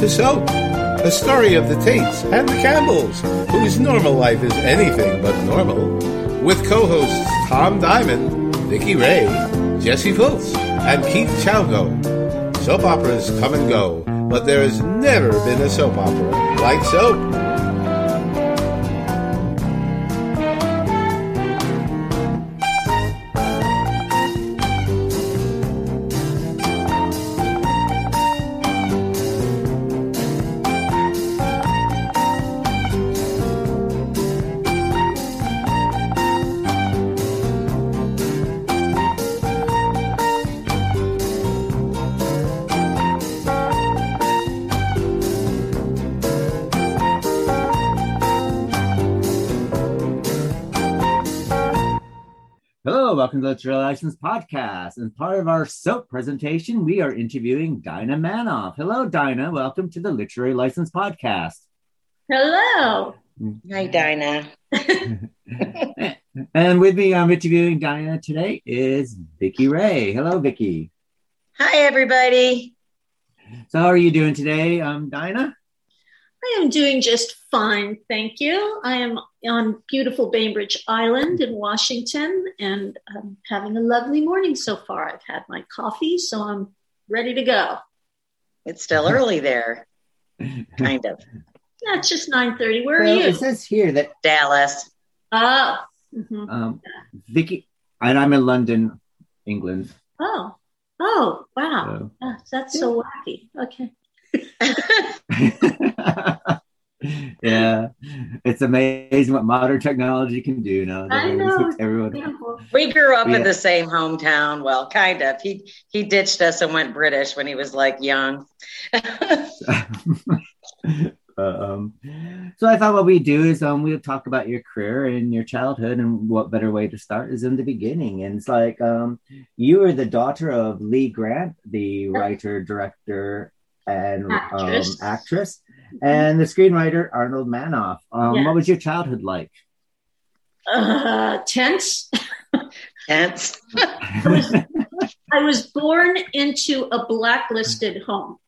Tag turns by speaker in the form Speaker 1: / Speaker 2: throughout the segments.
Speaker 1: To Soap, a story of the Tates and the Campbells, whose normal life is anything but normal, with co-hosts Tom Diamond, Vicky Ray, Jesse Fultz, and Keith Chowgo. Soap operas come and go, but there has never been a soap opera like Soap.
Speaker 2: The Literary License Podcast. And part of our soap presentation, we are interviewing Dinah Manoff. Hello, Dinah. Welcome to the Literary License Podcast.
Speaker 3: Hello.
Speaker 4: Hi, Dinah.
Speaker 2: and with me, I'm interviewing Dinah today is Vicky Ray. Hello, Vicky.
Speaker 4: Hi, everybody.
Speaker 2: So, how are you doing today, um, Dinah?
Speaker 3: I am doing just fine, thank you. I am on beautiful Bainbridge Island in Washington and I'm having a lovely morning so far. I've had my coffee, so I'm ready to go.
Speaker 4: It's still early there, kind of.
Speaker 3: Yeah, it's just 9.30. Where
Speaker 2: well,
Speaker 3: are you?
Speaker 2: It says here that
Speaker 4: Dallas.
Speaker 3: Oh. mhm.
Speaker 2: um, Vicky, and I'm in London, England.
Speaker 3: Oh. Oh, wow.
Speaker 2: So.
Speaker 3: That's so wacky. Okay.
Speaker 2: yeah, it's amazing what modern technology can do now.
Speaker 3: I know.
Speaker 2: Everyone.
Speaker 4: We grew up
Speaker 2: Yeah.
Speaker 4: in the same hometown. Well, kind of. He he ditched us and went British when he was like young.
Speaker 2: um, so I thought what we do is um, we'll talk about your career and your childhood, and what better way to start is in the beginning. And it's like um, you are the daughter of Lee Grant, the writer, director, and
Speaker 3: Actress.
Speaker 2: Um, actress, and the screenwriter Arnold Manoff. Um,
Speaker 3: Yes.
Speaker 2: What was your childhood like?
Speaker 3: Uh, tense.
Speaker 4: Hence,
Speaker 3: I was born into a blacklisted home.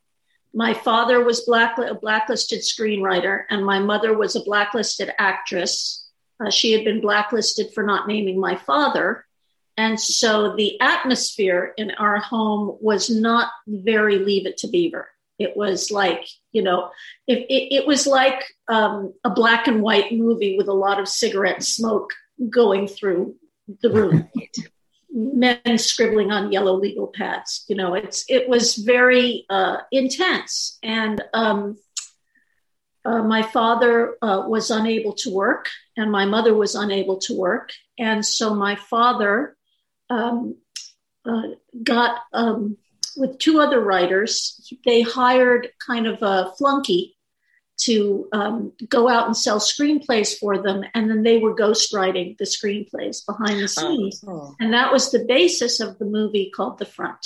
Speaker 3: My father was black, a blacklisted screenwriter, and my mother was a blacklisted actress. Uh, she had been blacklisted for not naming my father. And so the atmosphere in our home was not very leave it to beaver. It was like, you know, it, it, it was like um, a black and white movie with a lot of cigarette smoke going through the room men scribbling on yellow legal pads. You know, it's it was very uh, intense, and um, uh, my father uh, was unable to work, and my mother was unable to work, and so my father um, uh, got um, with two other writers. They hired kind of a flunky to um, go out and sell screenplays for them, and then they were ghostwriting the screenplays behind the scenes.
Speaker 4: oh,
Speaker 3: And that was the basis of the movie called The Front,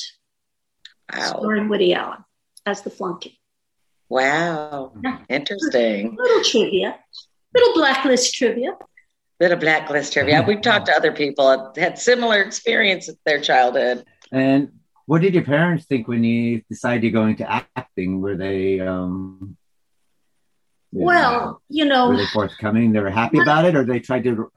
Speaker 4: wow,
Speaker 3: starring Woody Allen as the flunky.
Speaker 4: wow,
Speaker 3: Yeah.
Speaker 4: interesting.
Speaker 3: Little trivia, little blacklist trivia.
Speaker 4: Bit of blacklist trivia. We've talked to other people that had similar experience with their childhood.
Speaker 2: And what did your parents think when you decided to go into acting? Were they um
Speaker 3: Well, you
Speaker 2: know, were they forthcoming? They were happy about it, or they tried to?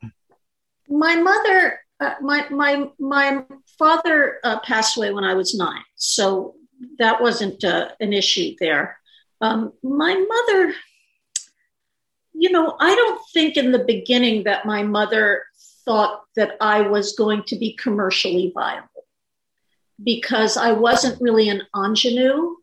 Speaker 3: my mother, uh, my my my father uh, passed away when I was nine, so that wasn't uh, an issue there. Um, my mother, you know, I don't think in the beginning that my mother thought that I was going to be commercially viable because I wasn't really an ingenue.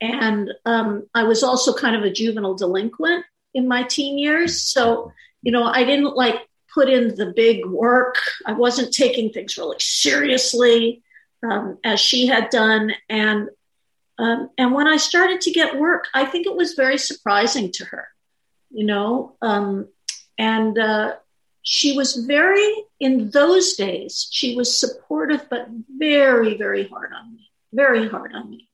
Speaker 3: And um, I was also kind of a juvenile delinquent in my teen years. So, you know, I didn't like put in the big work. I wasn't taking things really seriously um, as she had done. And um, and when I started to get work, I think it was very surprising to her, you know. Um, and uh, she was very in those days. She was supportive, but very, very hard on me. Very hard on me.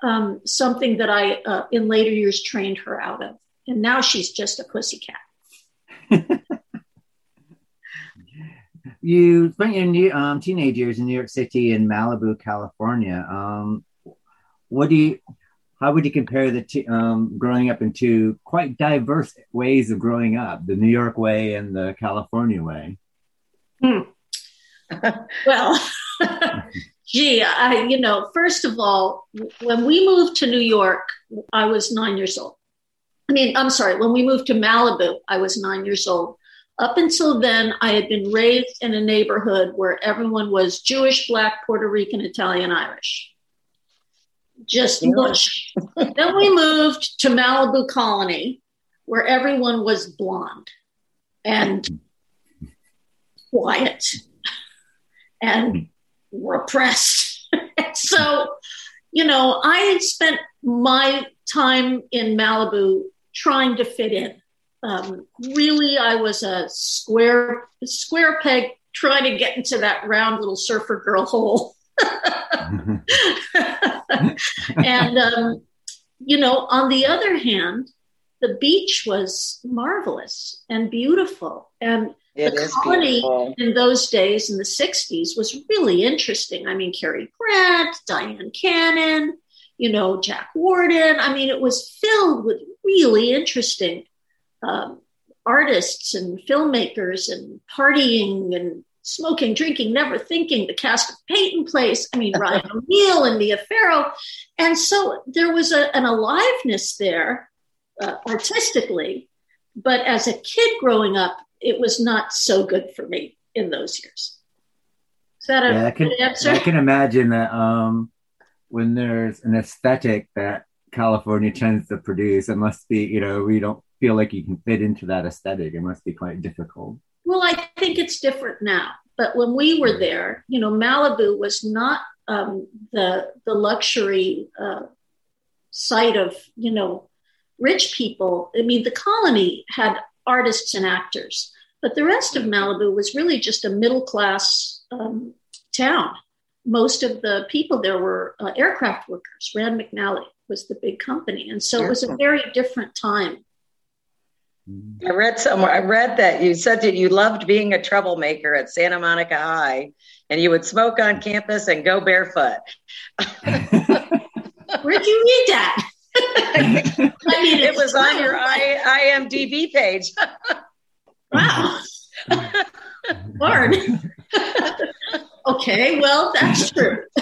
Speaker 3: Um, something that I, uh, in later years, trained her out of. And now she's just a pussycat.
Speaker 2: You spent your new, um, teenage years in New York City and Malibu, California. Um, what do you? How would you compare the two, um, growing up into quite diverse ways of growing up, the New York way and the California way?
Speaker 3: Hmm. well, gee, I, you know, first of all, when we moved to New York, I was nine years old. I mean, I'm sorry, when we moved to Malibu, I was nine years old. Up until then, I had been raised in a neighborhood where everyone was Jewish, Black, Puerto Rican, Italian, Irish. Just mush. then we moved to Malibu Colony, where everyone was blonde and quiet and repressed. so, you know, I spent my time in Malibu trying to fit in. Um, really, I was a square square peg trying to get into that round little surfer girl hole. And um, you know, on the other hand, the beach was marvelous and beautiful, and it the colony beautiful. in those days in the '60s was really interesting. I mean, Cary Grant, Dyan Cannon, you know, Jack Warden. I mean, it was filled with really interesting um, artists and filmmakers and partying and smoking, drinking, never thinking. The cast of Peyton Place. I mean, Ryan O'Neal and Mia Farrow. And so there was a, an aliveness there uh, artistically. But as a kid growing up, it was not so good for me in those years. Is that a yeah,
Speaker 2: I can, answer? I can imagine that um, when there's an aesthetic that California tends to produce, it must be, you know, we don't feel like you can fit into that aesthetic. It must be quite difficult.
Speaker 3: Well, I think it's different now. But when we were there, you know, Malibu was not um, the the luxury uh, site of you know rich people. I mean, the colony had artists and actors, but the rest of Malibu was really just a middle class um, town. Most of the people there were uh, aircraft workers. Rand McNally was the big company, and so it was a very different time.
Speaker 4: I read somewhere. I read that you said that you loved being a troublemaker at Santa Monica High, and you would smoke on campus and go barefoot.
Speaker 3: Where'd you read that?
Speaker 4: I mean, it was on your I, IMDb page.
Speaker 3: wow. Lord. okay, well, that's true.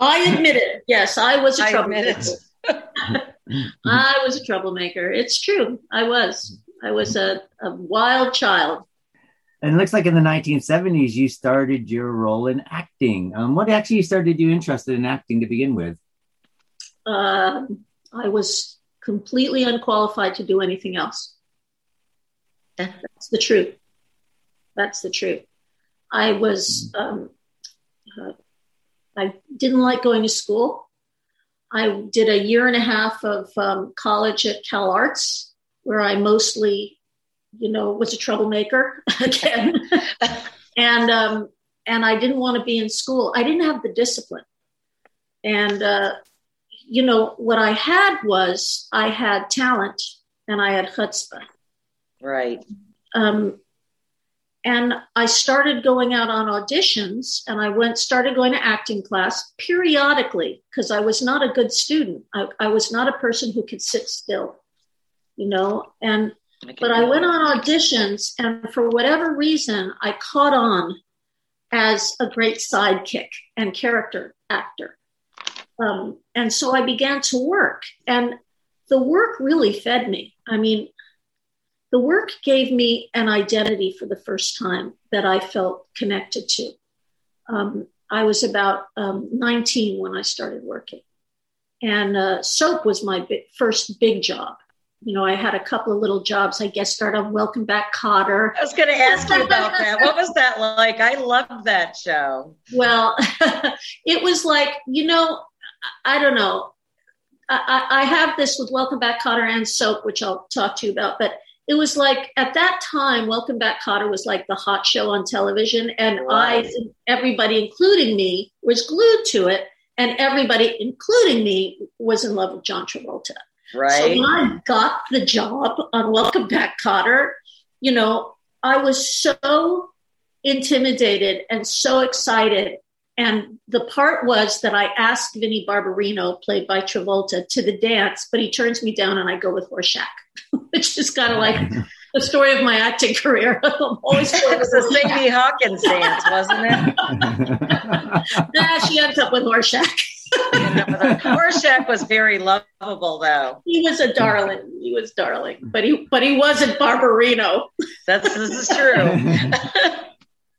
Speaker 3: I admit it. Yes, I was a troublemaker. I was a troublemaker. It's true. I was. I was a, a wild child.
Speaker 2: And it looks like in the 1970s, you started your role in acting. Um, what actually started you interested in acting to begin with?
Speaker 3: Uh, I was completely unqualified to do anything else. That's the truth. That's the truth. I was, um, uh, I didn't like going to school. I did a year and a half of um, college at Cal Arts, where I mostly, you know, was a troublemaker again, and um, and I didn't want to be in school. I didn't have the discipline, and uh, you know what I had was I had talent and I had chutzpah.
Speaker 4: Right.
Speaker 3: Um, and I started going out on auditions and I went started going to acting class periodically because I was not a good student. I, I, was not a person who could sit still, you know, and I but I went on auditions and for whatever reason I caught on as a great sidekick and character actor. Um, and so I began to work and the work really fed me. I mean, the work gave me an identity for the first time that I felt connected to. Um, I was about um, 19 when I started working. And uh, soap was my big, first big job. You know, I had a couple of little jobs. I guess started on Welcome Back, Kotter.
Speaker 4: I was going to ask you about that. What was that like? I loved that show.
Speaker 3: Well, it was like, you know, I don't know. I, I have this with Welcome Back, Kotter and soap, which I'll talk to you about. But it was like at that time, Welcome Back Kotter was like the hot show on television, and right. I, everybody, including me, was glued to it, and everybody, including me, was in love with John Travolta.
Speaker 4: Right.
Speaker 3: So when I got the job on Welcome Back Kotter, you know, I was so intimidated and so excited And the part was that I asked Vinnie Barbarino, played by Travolta, to the dance, but he turns me down and I go with Horshack, which is kind of like the story of my acting career. I'm always
Speaker 4: it was a Sadie Hawkins dance, wasn't it?
Speaker 3: nah, she ends up with Horshack.
Speaker 4: Horshack was very lovable, though.
Speaker 3: He was a darling. He was darling, but he but he wasn't Barbarino.
Speaker 4: That's this is true.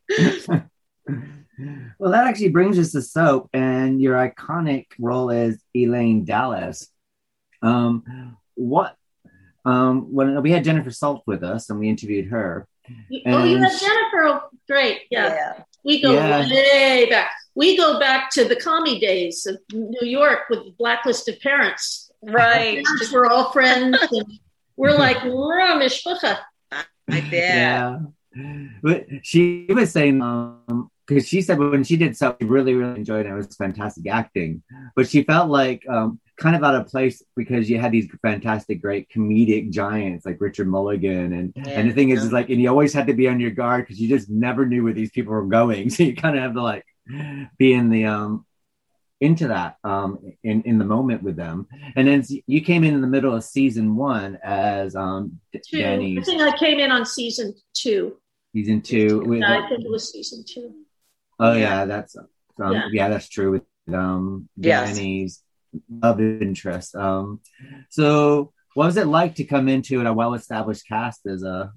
Speaker 2: well, that actually brings us to soap and your iconic role as Elaine Dallas. Um, what um, when we had Jennifer Salt with us and we interviewed her.
Speaker 3: oh, you had Jennifer. Oh, great. Yeah. yeah. We go yeah. way back. We go back to the commie days of New York with blacklisted parents.
Speaker 4: Right.
Speaker 3: Parents we're all friends. And we're like, we're a mishpucha.
Speaker 4: I bet. Yeah.
Speaker 2: But she was saying, um, because she said when she did so, she really, really enjoyed it. It was fantastic acting. But she felt like um, kind of out of place because you had these fantastic, great comedic giants like Richard Mulligan, and yeah, and the thing is, is like, and you always had to be on your guard because you just never knew where these people were going, so you kind of have to like be in the um into that um in in the moment with them and then you came in in the middle of season one as um
Speaker 3: two. Danny. I think I came in on season two.
Speaker 2: Season two.
Speaker 3: With, I think it was season two.
Speaker 2: Oh yeah, yeah that's um, yeah. yeah. that's true with um Danny's love interest. Um, so what was it like to come into a well-established cast as a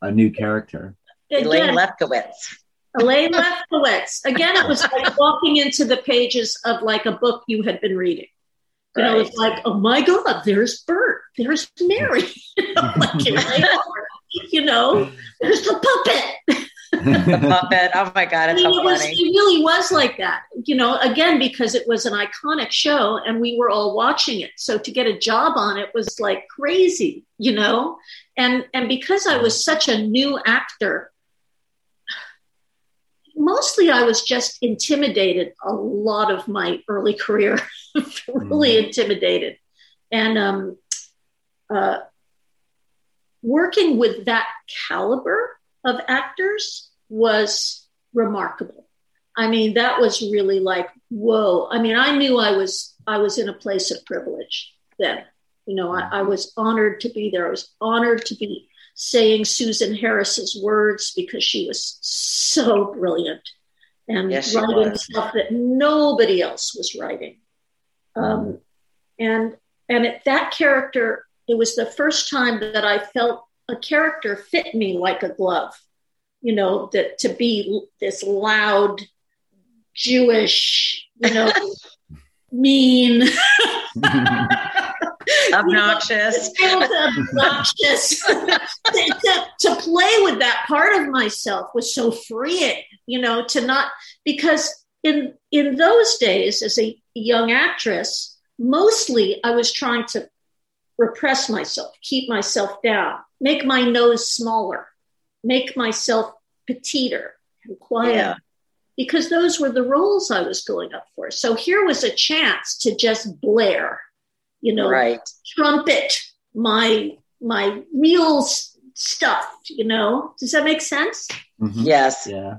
Speaker 2: a new character?
Speaker 4: Elaine Lefkowitz.
Speaker 3: Elaine Lefkowitz. Again, it was like walking into the pages of like a book you had been reading. You know, it's like, oh my God, there's Bert, there's Mary. you, know, like, you know, there's the puppet
Speaker 4: the puppet. Oh my god, it's I mean, so
Speaker 3: it, was, it really was like that. You know, again because it was an iconic show and we were all watching it. So to get a job on it was like crazy, you know. And and because I was such a new actor, mostly I was just intimidated. A lot of my early career, really mm-hmm. intimidated, and um, uh, working with that caliber of actors was remarkable. I mean, that was really like, whoa. I mean, I knew I was I was in a place of privilege then. You know, I, I was honored to be there. I was honored to be saying Susan Harris's words because she was so brilliant and yes, writing stuff that nobody else was writing. Um, and and it, that character, it was the first time that I felt a character fit me like a glove you know, that to be this loud Jewish, you know, mean,
Speaker 4: obnoxious,
Speaker 3: obnoxious. to, to, to play with that part of myself was so freeing, you know, to not because in in those days as a young actress, mostly I was trying to repress myself, keep myself down, make my nose smaller make myself petiter and quiet yeah. because those were the roles I was going up for. So here was a chance to just blare, you know,
Speaker 4: right.
Speaker 3: trumpet my my real stuff. You know, does that make sense?
Speaker 4: Mm-hmm. Yes.
Speaker 2: Yeah.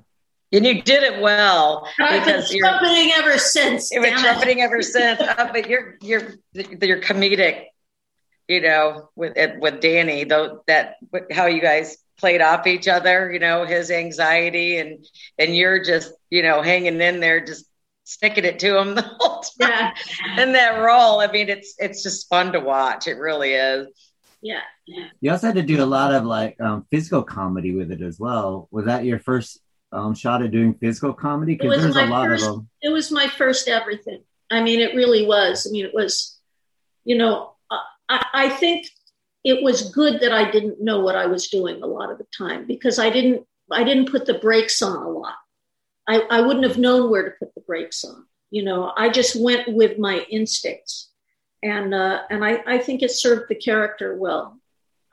Speaker 4: And you did it well
Speaker 3: I've been trumpeting ever since.
Speaker 4: You've been trumpeting ever since. Uh, but you're you're you're comedic, you know, with with Danny. Though that how you guys played off each other, you know, his anxiety and and you're just, you know, hanging in there just sticking it to him the whole time. Yeah. In that role. I mean, it's it's just fun to watch. It really is.
Speaker 3: Yeah.
Speaker 2: You also had to do a lot of like um, physical comedy with it as well. Was that your first um, shot at doing physical comedy? Because there's a lot
Speaker 3: first,
Speaker 2: of them.
Speaker 3: It was my first everything. I mean, it really was. I mean, it was, you know, I, I think it was good that I didn't know what I was doing a lot of the time because I didn't I didn't put the brakes on a lot. I, I wouldn't have known where to put the brakes on. You know, I just went with my instincts, and uh, and I, I think it served the character well.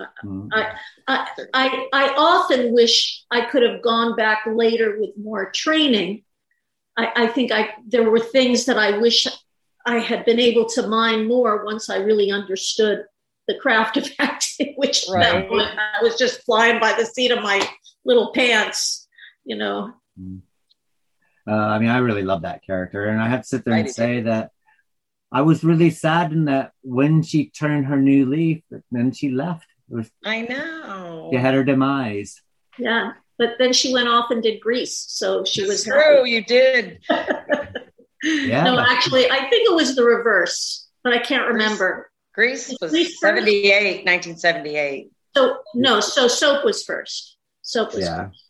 Speaker 3: Mm-hmm. I, I, I I often wish I could have gone back later with more training. I, I think I there were things that I wish I had been able to mine more once I really understood the craft of acting, which right. I was just flying by the seat of my little pants, you know. Mm.
Speaker 2: Uh, I mean, I really love that character, and I have to sit there and say that I was really saddened that when she turned her new leaf, then she left.
Speaker 4: Was, I know.
Speaker 2: She had her demise.
Speaker 3: Yeah, but then she went off and did Grease, so she was
Speaker 4: true. Happy. You did.
Speaker 2: yeah.
Speaker 3: No, actually, I think it was the reverse, but I can't remember.
Speaker 4: Grease was Grease 78, 1978. So
Speaker 3: no, so soap was first. Soap was
Speaker 2: yeah.
Speaker 3: first.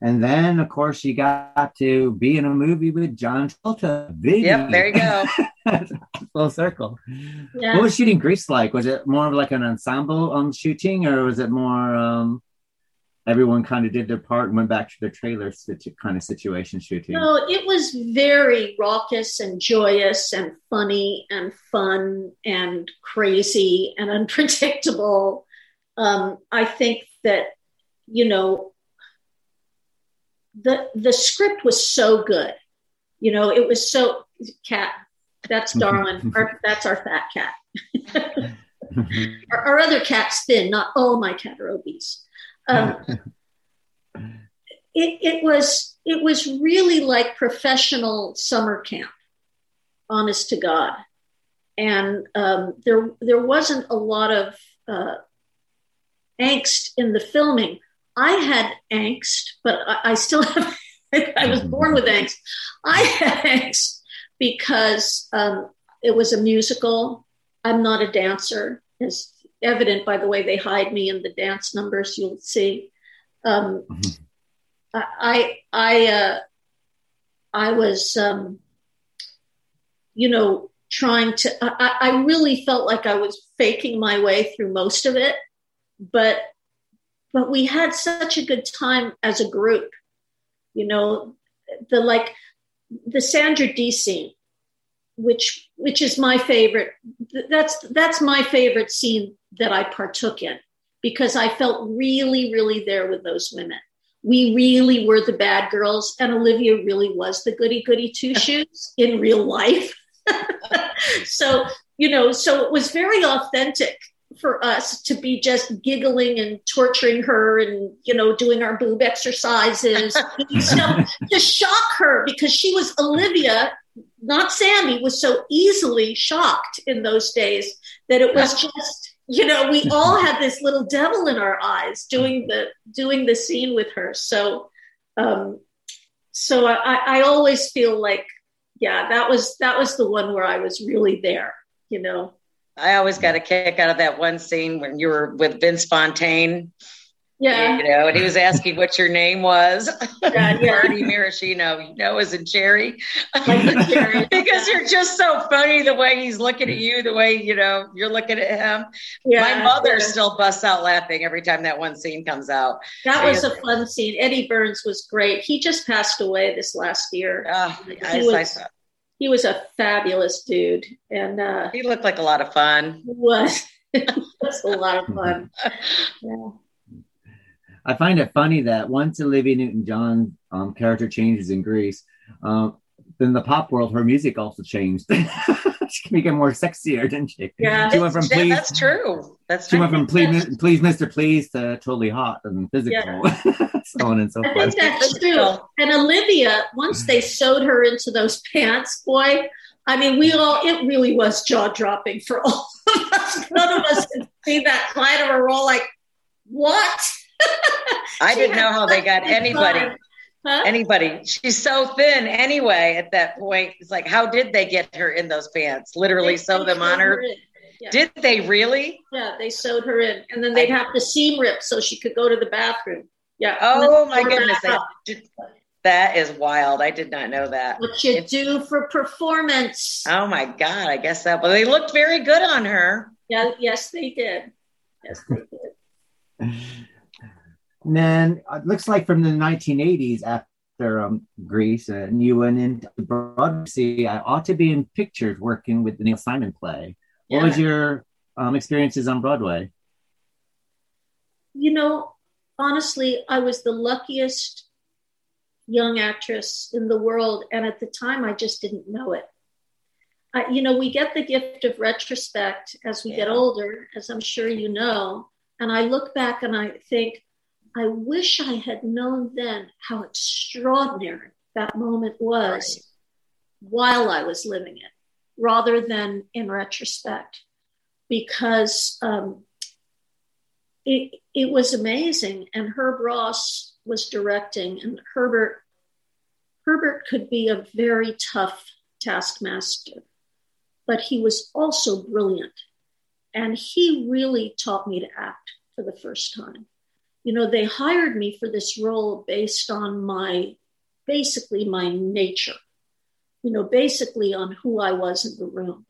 Speaker 2: And then, of course, you got to be in a movie with John Travolta.
Speaker 4: Yep, there you go.
Speaker 2: Full circle. Yeah. What was shooting Grease like? Was it more of like an ensemble um, shooting, or was it more um, everyone kind of did their part and went back to their trailer situ- kind of situation shooting?
Speaker 3: No, it was very raucous and joyous and funny and fun and crazy and unpredictable. Um, I think that you know the the script was so good. You know, it was so cat. That's Darlin. our, that's our fat cat. our, our, other cat's thin. Not all my cat are obese. Um, it, it was it was really like professional summer camp. Honest to God, and um, there there wasn't a lot of uh, angst in the filming. I had angst, but I, I still have. I was born with angst. I had angst because um, it was a musical. I'm not a dancer, as evident by the way they hide me in the dance numbers. You'll see. Um, mm-hmm. I I uh, I was um, you know trying to. I, I really felt like I was faking my way through most of it, but but we had such a good time as a group. You know, the like the Sandra Dee scene, which which is my favorite. That's that's my favorite scene that I partook in because I felt really, really there with those women. We really were the bad girls, and Olivia really was the goody goody two shoes in real life. so, you know, so it was very authentic for us to be just giggling and torturing her and you know doing our boob exercises to shock her because she was olivia not sandy was so easily shocked in those days that it was just you know we all had this little devil in our eyes doing the doing the scene with her so um so i i always feel like yeah that was that was the one where i was really there you know
Speaker 4: I always got a kick out of that one scene when you were with Vince Fontaine.
Speaker 3: Yeah.
Speaker 4: You know, and he was asking what your name was. Yeah, yeah. Marty Maraschino, you know, as in Cherry. because you're just so funny the way he's looking at you, the way, you know, you're looking at him. Yeah, My mother yeah. still busts out laughing every time that one scene comes out.
Speaker 3: That was a fun scene. Eddie Byrnes was great. He just passed away this last year.
Speaker 4: Uh, I, was, I
Speaker 3: he was a fabulous dude, and uh,
Speaker 4: he looked like a lot of fun.
Speaker 3: Was was a lot of fun. Yeah.
Speaker 2: I find it funny that once Olivia Newton-John um, character changes in Grease, um, then the pop world, her music also changed. she became more sexier, didn't she?
Speaker 3: Yeah,
Speaker 2: she went from
Speaker 4: please. That's true. That's
Speaker 2: she true. went from please, please, Mister Please to totally hot and physical, yeah. so on and so
Speaker 3: forth. I think that's true. And Olivia, once they sewed her into those pants, boy, I mean, we all, it really was jaw dropping for all of us. None of us could see that side of her. We're all like, what?
Speaker 4: I didn't know how they got anybody. Huh? Anybody. She's so thin anyway at that point. It's like, how did they get her in those pants? Literally they, sew them on her. Yeah. Did they really?
Speaker 3: Yeah, they sewed her in. And then they'd have to seam rip so she could go to the bathroom. Yeah.
Speaker 4: Oh my goodness. that is wild. I did not know that.
Speaker 3: What you it's, do for performance.
Speaker 4: Oh my God. I guess that, well, they looked very good on her.
Speaker 3: Yeah. Yes, they did. Yes, they did.
Speaker 2: And then it looks like from the 1980s after um, Grease, and you went into Broadway. See, I ought to be in pictures working with the Neil Simon play. What yeah. was your um, experiences on Broadway?
Speaker 3: You know, honestly, I was the luckiest young actress in the world. And at the time, I just didn't know it. I, you know, we get the gift of retrospect as we yeah. get older, as I'm sure you know. And I look back and I think, I wish I had known then how extraordinary that moment was right. while I was living it rather than in retrospect because um, it, it was amazing. And Herb Ross was directing, and Herbert Herbert could be a very tough taskmaster, but he was also brilliant. And he really taught me to act for the first time. You know, they hired me for this role based on my basically my nature, you know, basically on who I was in the room.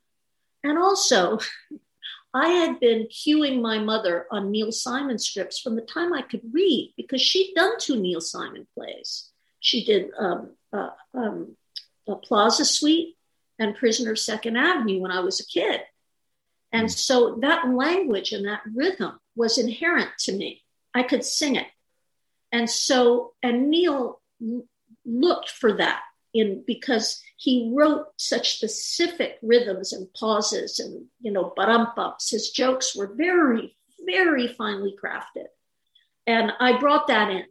Speaker 3: And also, I had been cueing my mother on Neil Simon scripts from the time I could read because she'd done two Neil Simon plays. She did um, uh, um, a Plaza Suite and Prisoner of Second Avenue when I was a kid. And hmm. so that language and that rhythm was inherent to me. I could sing it. And so, and Neil looked for that in because he wrote such specific rhythms and pauses and you know bumps. His jokes were very, very finely crafted. And I brought that in.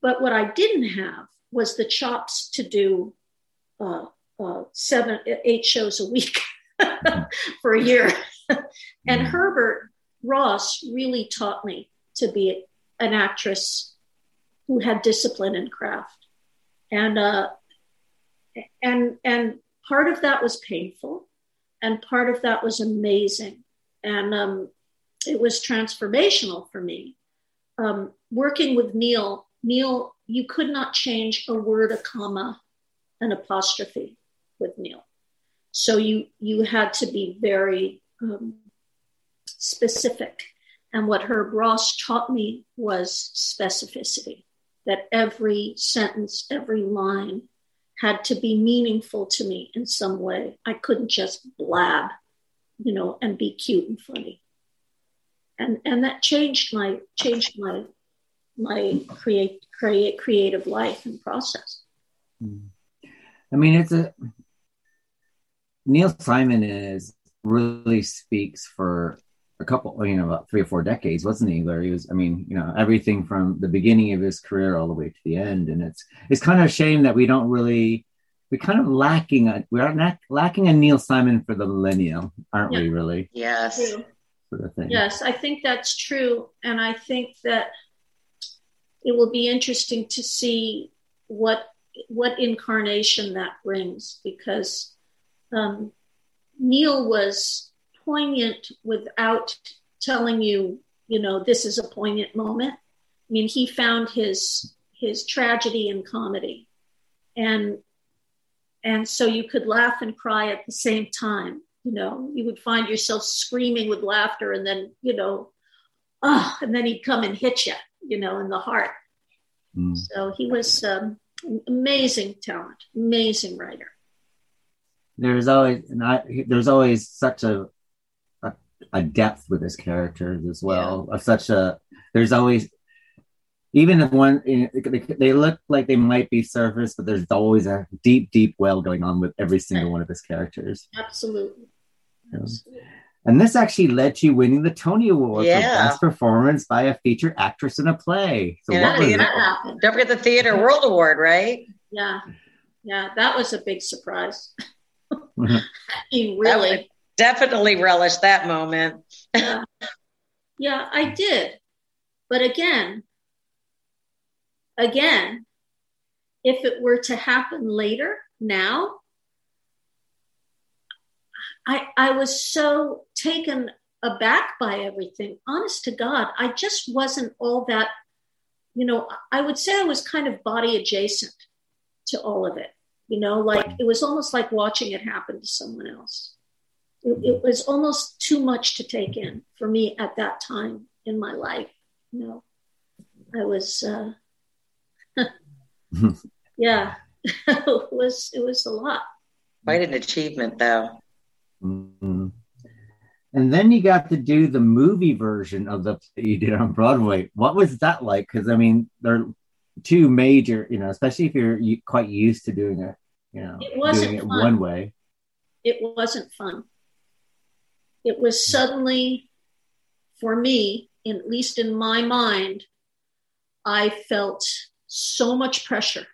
Speaker 3: But what I didn't have was the chops to do uh, uh, seven, eight shows a week for a year. and mm. Herbert Ross really taught me to be an actress who had discipline and craft and uh, and and part of that was painful, and part of that was amazing, and um, it was transformational for me. Um, working with Neil, Neil, you could not change a word, a comma, an apostrophe with Neil. So you you had to be very um, specific. And what Herb Ross taught me was specificity that every sentence, every line had to be meaningful to me in some way. I couldn't just blab, you know, and be cute and funny. And and that changed my changed my my create create creative life and process.
Speaker 2: Hmm. I mean, it's a Neil Simon is really speaks for a couple, you know, about three or four decades, wasn't he? Where he was, I mean, you know, everything from the beginning of his career all the way to the end. And it's it's kind of a shame that we don't really we're kind of lacking a we are not lacking a Neil Simon for the millennial, aren't yeah. we? Really?
Speaker 4: Yes.
Speaker 3: Sort of thing. Yes, I think that's true, and I think that it will be interesting to see what what incarnation that brings because um, Neil was poignant without telling you, you know, this is a poignant moment. I mean, he found his his tragedy in comedy, and and so you could laugh and cry at the same time. You know, you would find yourself screaming with laughter, and then you know, oh, and then he'd come and hit you, you know, in the heart. Mm. So he was um, amazing talent, amazing writer.
Speaker 2: There's always, and I, there's always such a a depth with his characters as well. Yeah. Of such a there's always even if one they look like they might be surface, but there's always a deep, deep well going on with every single one of his characters.
Speaker 3: Absolutely.
Speaker 2: Absolutely. And this actually led to winning the Tony Award yeah. for Best Performance by a Featured Actress in a Play.
Speaker 4: So yeah, what was that? Don't forget the Theater World Award, right?
Speaker 3: Yeah, yeah, that was a big surprise. Mm-hmm. he really
Speaker 4: definitely relished that moment.
Speaker 3: yeah. yeah, I did. But again, again, if it were to happen later, now, I, I was so taken aback by everything. Honest to God, I just wasn't all that, you know, I would say I was kind of body adjacent to all of it. You know, like it was almost like watching it happen to someone else it, it, was almost too much to take in for me at that time in my life. You know, I was, uh, yeah, it was it was a lot.
Speaker 4: Quite an achievement, though.
Speaker 2: Mm-hmm. And then you got to do the movie version of the that you did on Broadway. What was that like? Because I mean, they're two major, you know, especially if you're quite used to doing it, you know, it doing it fun. one way.
Speaker 3: It wasn't fun it was suddenly, for me, at least in my mind, I felt so much pressure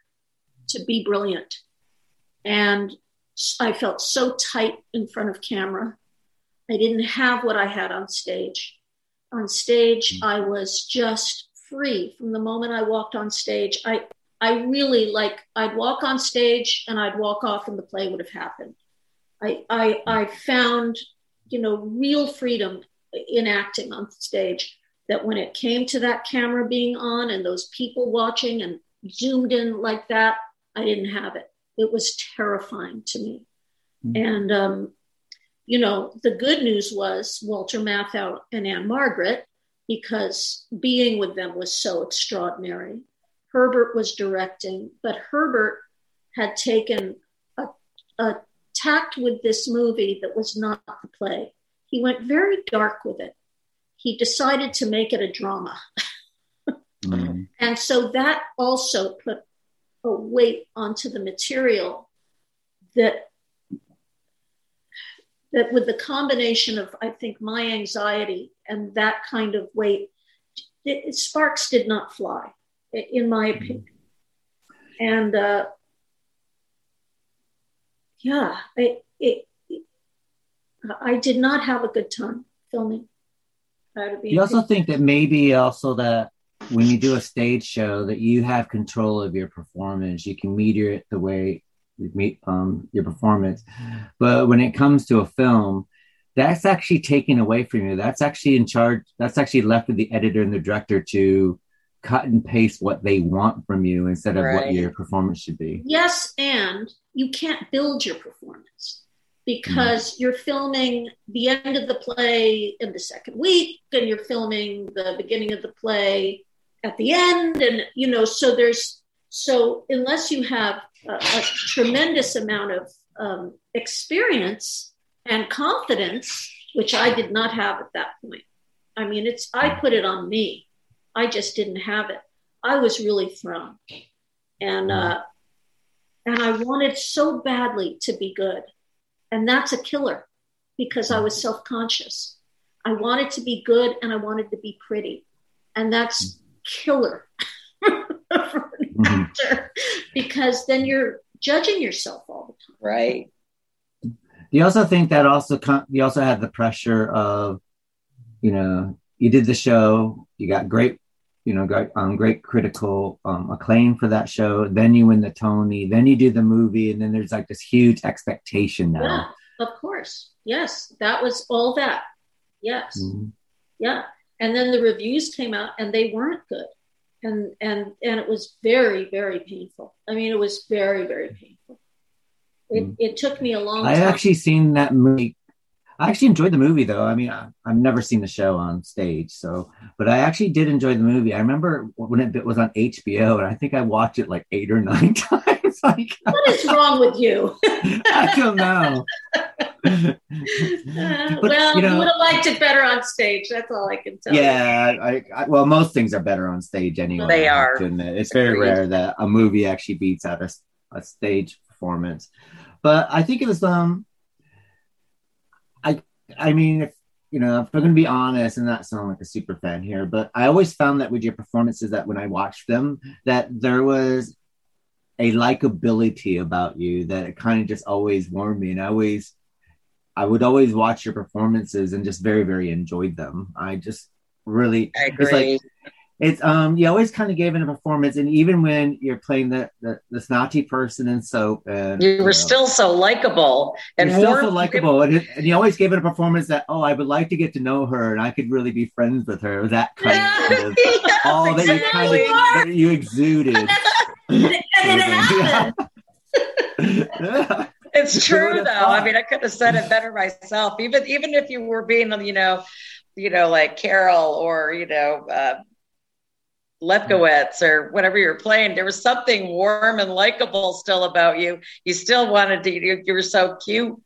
Speaker 3: to be brilliant. And I felt so tight in front of camera. I didn't have what I had on stage. On stage, mm. I was just free from the moment I walked on stage. I I really like I'd walk on stage and I'd walk off and the play would have happened. I I, I found you know real freedom in acting on stage that when it came to that camera being on and those people watching and zoomed in like that, I didn't have it. It was terrifying to me. Mm-hmm. And, um, you know, the good news was Walter Matthau and Ann-Margret, because being with them was so extraordinary. Herbert was directing, but Herbert had taken a, a tact with this movie that was not the play. He went very dark with it. He decided to make it a drama. mm-hmm. And so that also put a weight onto the material that that with the combination of i think my anxiety and that kind of weight it, sparks did not fly in my mm-hmm. opinion and uh, yeah it, it, i did not have a good time filming.
Speaker 2: You also think that maybe also that when you do a stage show that you have control of your performance. You can meter it the way you meet um, your performance. But when it comes to a film that's actually taken away from you. That's actually in charge that's actually left with the editor and the director to cut and paste what they want from you instead of right. what your performance should be
Speaker 3: yes and you can't build your performance because mm. you're filming the end of the play in the second week and you're filming the beginning of the play at the end and you know so there's so unless you have a, a tremendous amount of um, experience and confidence which i did not have at that point i mean it's i put it on me i just didn't have it. I was really thrown. And uh and i wanted so badly to be good. And that's a killer because i was self-conscious. I wanted to be good and i wanted to be pretty. And that's killer for an mm-hmm. actor because then you're judging yourself all the time.
Speaker 4: Right.
Speaker 2: You also think that also you also had the pressure of, you know, you did the show, you got great, you know, great, um, great critical um, acclaim for that show. Then you win the Tony, then you do the movie, and then there's like this huge expectation now.
Speaker 3: Yeah, of course. Yes, that was all that. Yes. Mm-hmm. Yeah and then the reviews came out and they weren't good and and and it was very very painful i mean it was very very painful it, mm. it took me a long
Speaker 2: i actually seen that movie i actually enjoyed the movie though i mean I, have never seen the show on stage so but i actually did enjoy the movie i remember when it was on hbo and i think i watched it like eight or nine times like
Speaker 3: what is wrong with you
Speaker 2: i don't know
Speaker 3: uh, well, you know, would have liked it better on stage. That's all I can tell.
Speaker 2: Yeah, I, I, well, most things are better on stage anyway.
Speaker 4: They are.
Speaker 2: It's very Agreed. rare that a movie actually beats out a, a stage performance. But I think it was um, I mean, if you know, if I'm going to be honest and not sound like a super fan here, but I always found that with your performances, that when I watched them, that there was a likability about you that it kind of just always warmed me, and I always I would always watch your performances and just very, very enjoyed them. I just really,
Speaker 4: I agree.
Speaker 2: It's like, it's um you always kind of gave it a performance and even when you're playing the the, the snotty person in soap and
Speaker 4: you were you know, still so likable and
Speaker 2: still so likable and, and you always gave it a performance that oh I would like to get to know her and I could really be friends with her that kind of yes, all exactly. that you kind of that you exuded
Speaker 4: yeah. It's true though. I mean, I could have said it better myself. Even even if you were being, you know, you know, like Carol or you know, uh, Lefkowitz or whatever you're playing, there was something warm and likable still about you. You still wanted to. You, you were so cute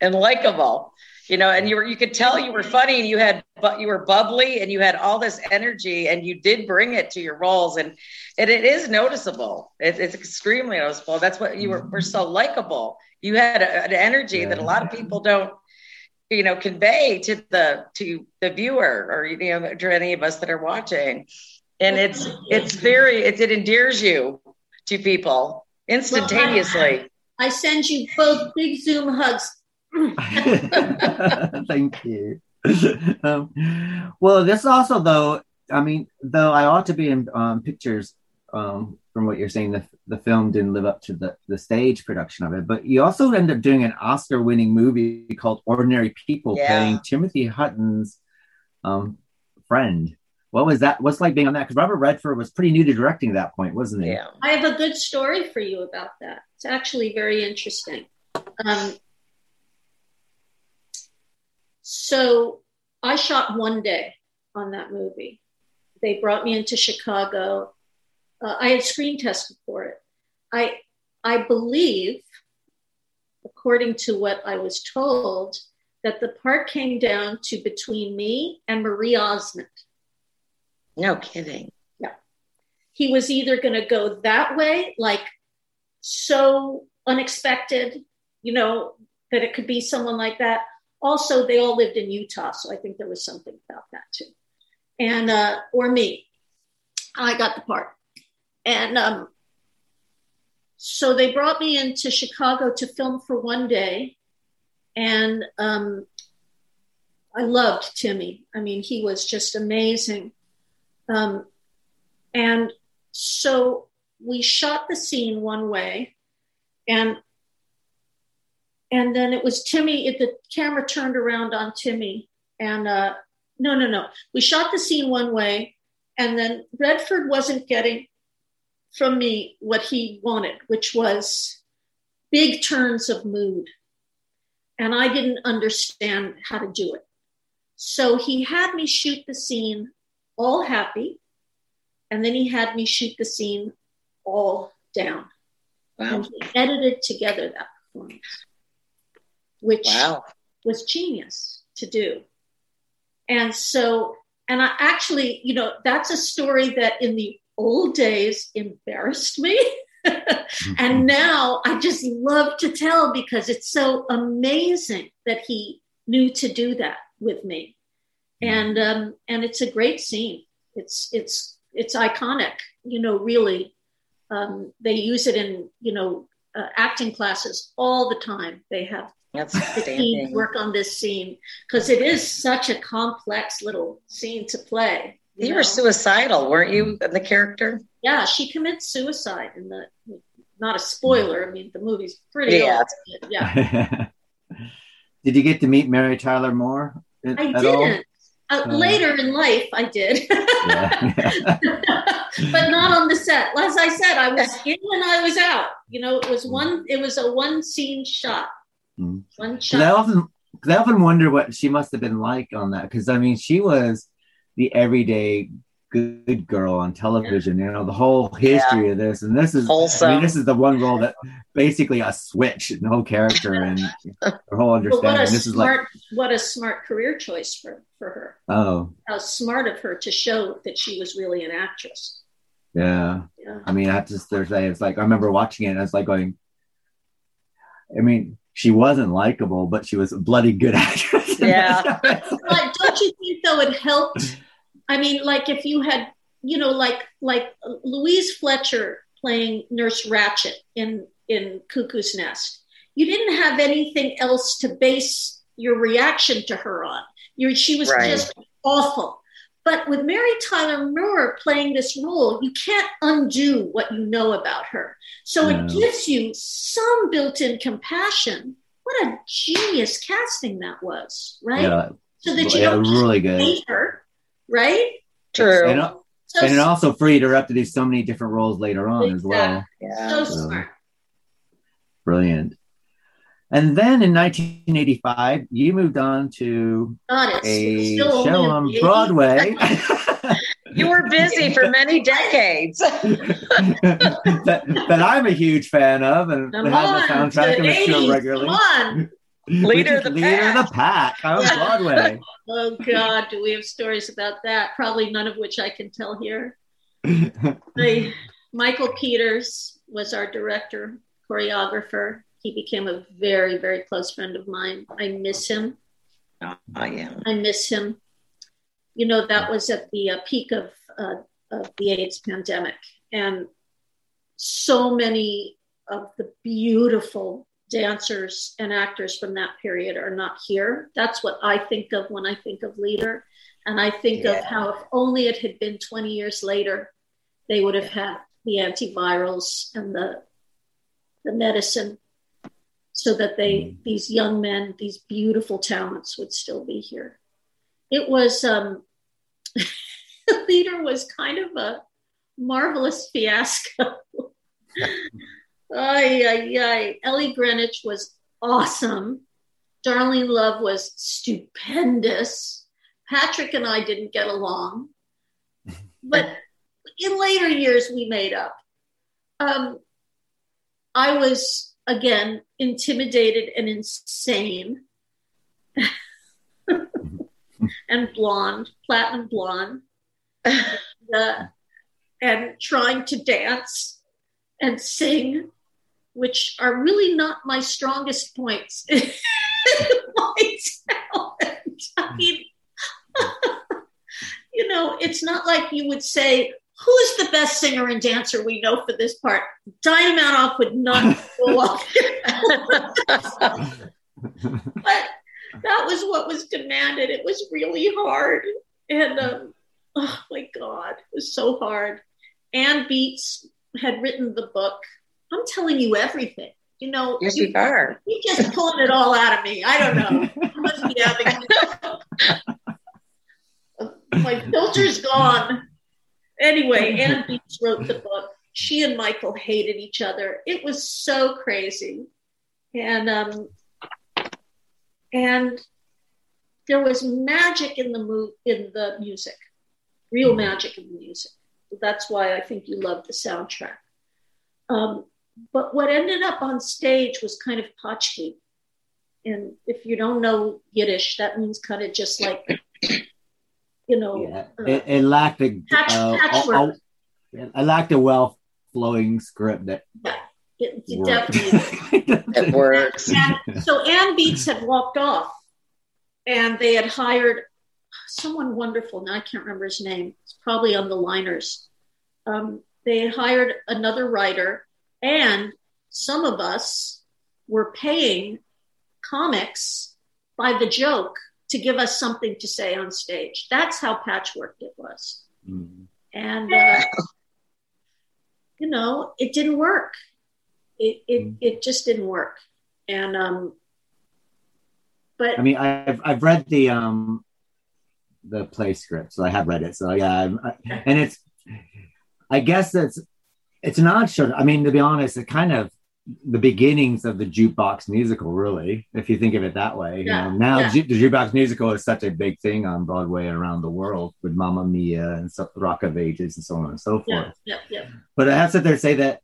Speaker 4: and likable, you know. And you were you could tell you were funny and you had but you were bubbly and you had all this energy and you did bring it to your roles and and it is noticeable. It, it's extremely noticeable. That's what you were, mm-hmm. were so likable you had a, an energy yeah. that a lot of people don't you know convey to the to the viewer or you know to any of us that are watching and it's it's very it, it endears you to people instantaneously.
Speaker 3: I send you both big Zoom hugs.
Speaker 2: Thank you. Um, well, this also, though, I mean, though I ought to be in um, pictures um, from what you're saying, the, the film didn't live up to the, the stage production of it, but you also end up doing an Oscar winning movie called Ordinary People,
Speaker 4: Yeah.
Speaker 2: playing Timothy Hutton's um, friend. What was that? What's like being on that? Because Robert Redford was pretty new to directing at that point, wasn't he?
Speaker 4: Yeah.
Speaker 3: I have a good story for you about that. It's actually very interesting. Um, so I shot one day on that movie. They brought me into Chicago. Uh, I had screen tested for it. I I believe, according to what I was told, that the part came down to between me and Marie Osmond
Speaker 4: No kidding. Yeah.
Speaker 3: He was either going to go that way, like so unexpected, you know, that it could be someone like that. Also, they all lived in Utah, so I think there was something about that too. And uh, or me, I got the part, and um, so they brought me into Chicago to film for one day, and um, I loved Timmy. I mean, he was just amazing. Um, and so we shot the scene one way, and and then it was Timmy. It, the camera turned around on Timmy, and uh, no, no, no. We shot the scene one way, and then Redford wasn't getting from me what he wanted, which was big turns of mood, and I didn't understand how to do it. So he had me shoot the scene all happy, and then he had me shoot the scene all down.
Speaker 4: Wow.
Speaker 3: And he edited together that performance, which
Speaker 4: Wow.
Speaker 3: was genius to do. And so, and I actually, you know, that's a story that in the old days embarrassed me. and now I just love to tell because it's so amazing that he knew to do that with me. And um, and it's a great scene. It's it's it's iconic. You know, really, um, they use it in you know uh, acting classes all the time. They have
Speaker 4: That's
Speaker 3: the team work on this scene because it is such a complex little scene to play.
Speaker 4: You
Speaker 3: know?
Speaker 4: were suicidal, weren't you? The character.
Speaker 3: yeah, she commits suicide in the. Not a spoiler. I mean, the movie's pretty
Speaker 4: Yeah.
Speaker 3: old. Yeah,
Speaker 2: Did you get to meet Mary Tyler Moore at,
Speaker 3: I
Speaker 2: at all?
Speaker 3: didn't. Uh,
Speaker 2: Uh,
Speaker 3: later in life, I did,
Speaker 2: Yeah.
Speaker 3: but not on the set. As I said, I was in and I was out. You know, it was one. It was a one scene shot.
Speaker 2: Mm.
Speaker 3: One
Speaker 2: 'Cause I
Speaker 3: shot.
Speaker 2: often, I often wonder what she must have been like on that. Because I mean, she was the everyday good girl on television. You know, the whole history of this, and this is. I mean, this is the one role that basically a switch in the whole character and her whole
Speaker 3: But what
Speaker 2: understanding.
Speaker 3: a
Speaker 2: This is like,
Speaker 3: smart, what a smart career choice for for her.
Speaker 2: oh
Speaker 3: How smart of her to show that she was really an actress.
Speaker 2: yeah.
Speaker 3: Yeah.
Speaker 2: I mean, I have to just say, it's like I remember watching it. and I was like going. I mean, she wasn't likable, but she was a bloody good actress.
Speaker 4: Yeah.
Speaker 3: But don't you think though it helped? I mean, like if you had, you know, like like Louise Fletcher playing Nurse Ratched in in Cuckoo's Nest, you didn't have anything else to base your reaction to her on. You, she was
Speaker 4: Right.
Speaker 3: just awful. But with Mary Tyler Moore playing this role, you can't undo what you know about her. So it gives you some built-in compassion. What a genius casting that was, right?
Speaker 2: yeah,
Speaker 3: so that you
Speaker 2: yeah,
Speaker 3: don't
Speaker 2: really good.
Speaker 3: hate her, right?
Speaker 4: True.
Speaker 2: And,
Speaker 3: So,
Speaker 2: and it also freed her up to do so many different roles later on as well.
Speaker 4: yeah.
Speaker 3: so
Speaker 2: So-
Speaker 3: smart.
Speaker 2: Brilliant. And then in 1985, you moved on to
Speaker 3: God,
Speaker 2: a
Speaker 3: it's still only
Speaker 2: show on
Speaker 3: baby.
Speaker 2: Broadway
Speaker 4: You were busy for many decades.
Speaker 2: that, that I'm a huge fan of and
Speaker 3: Come
Speaker 2: have
Speaker 3: on,
Speaker 2: the soundtrack
Speaker 3: to
Speaker 2: and
Speaker 3: the
Speaker 2: the show regularly.
Speaker 3: Come on.
Speaker 4: Leader of the
Speaker 2: Leader
Speaker 4: pack.
Speaker 2: of the pack on
Speaker 3: Yeah.
Speaker 2: Broadway.
Speaker 3: Oh God, do we have stories about that? Probably none of which I can tell here. The, Michael Peters was our director, choreographer. He became a very, very close friend of mine. I miss him.
Speaker 4: Oh, yeah.
Speaker 3: I miss him. You know, that was at the uh, peak of, uh, of the AIDS pandemic. And so many of the beautiful dancers and actors from that period are not here. That's what I think of when I think of leader. And I think yeah. of how if only it had been 20 years later, they would have had the antivirals and the the medicine so that they mm. these young men, these beautiful talents would still be here. It was um leader was kind of a marvelous fiasco. ay, ay, ay. Ellie Greenwich was awesome. Darlene Love was stupendous. Patrick and I didn't get along, but in later years we made up. Um, I was again intimidated and insane, and blonde, platinum blonde, and, uh, and trying to dance and sing, which are really not my strongest points. my talent. I mean, you know, it's not like you would say, who is the best singer and dancer we know for this part? Manoff would not go up. but that was what was demanded. It was really hard. And um, oh my God, it was so hard. Ann Beatts had written the book. I'm telling you everything. You know,
Speaker 4: yes, you, you are.
Speaker 3: You just pulling it all out of me. I don't know. must be having my filter's gone. Anyway, Ann Beatts wrote the book. She and Michael hated each other. It was so crazy, and um, and there was magic in the mo- in the music, real magic in the music. That's why I think you love the soundtrack. Um, but what ended up on stage was kind of potchki. And if you don't know Yiddish, that means kind of just like you know,
Speaker 2: yeah. uh, it, it, lacked a, patch, uh, a, a, it lacked a well flowing script that.
Speaker 3: Yeah, it, it definitely
Speaker 4: it works.
Speaker 3: And so Ann Beatts had walked off, and they had hired someone wonderful. Now I can't remember his name. It's probably on the liners. Um, they had hired another writer, and some of us were paying comics by the joke to give us something to say on stage. That's how patchwork it was. Mm-hmm. And, uh, you know, it didn't work. It, it, mm-hmm. it just didn't work. And, um, but
Speaker 2: I mean, I've, I've read the, um, the play script, so I have read it. So yeah, I, and it's, I guess that's, it's an odd show. I mean, to be honest, it kind of the beginnings of the jukebox musical, really, if you think of it that way. Yeah. You know, now yeah. the jukebox musical is such a big thing on Broadway and around the world with Mamma Mia and so, Rock of Ages and so on and so forth.
Speaker 3: Yeah, yeah, yeah.
Speaker 2: But I have to sit there say that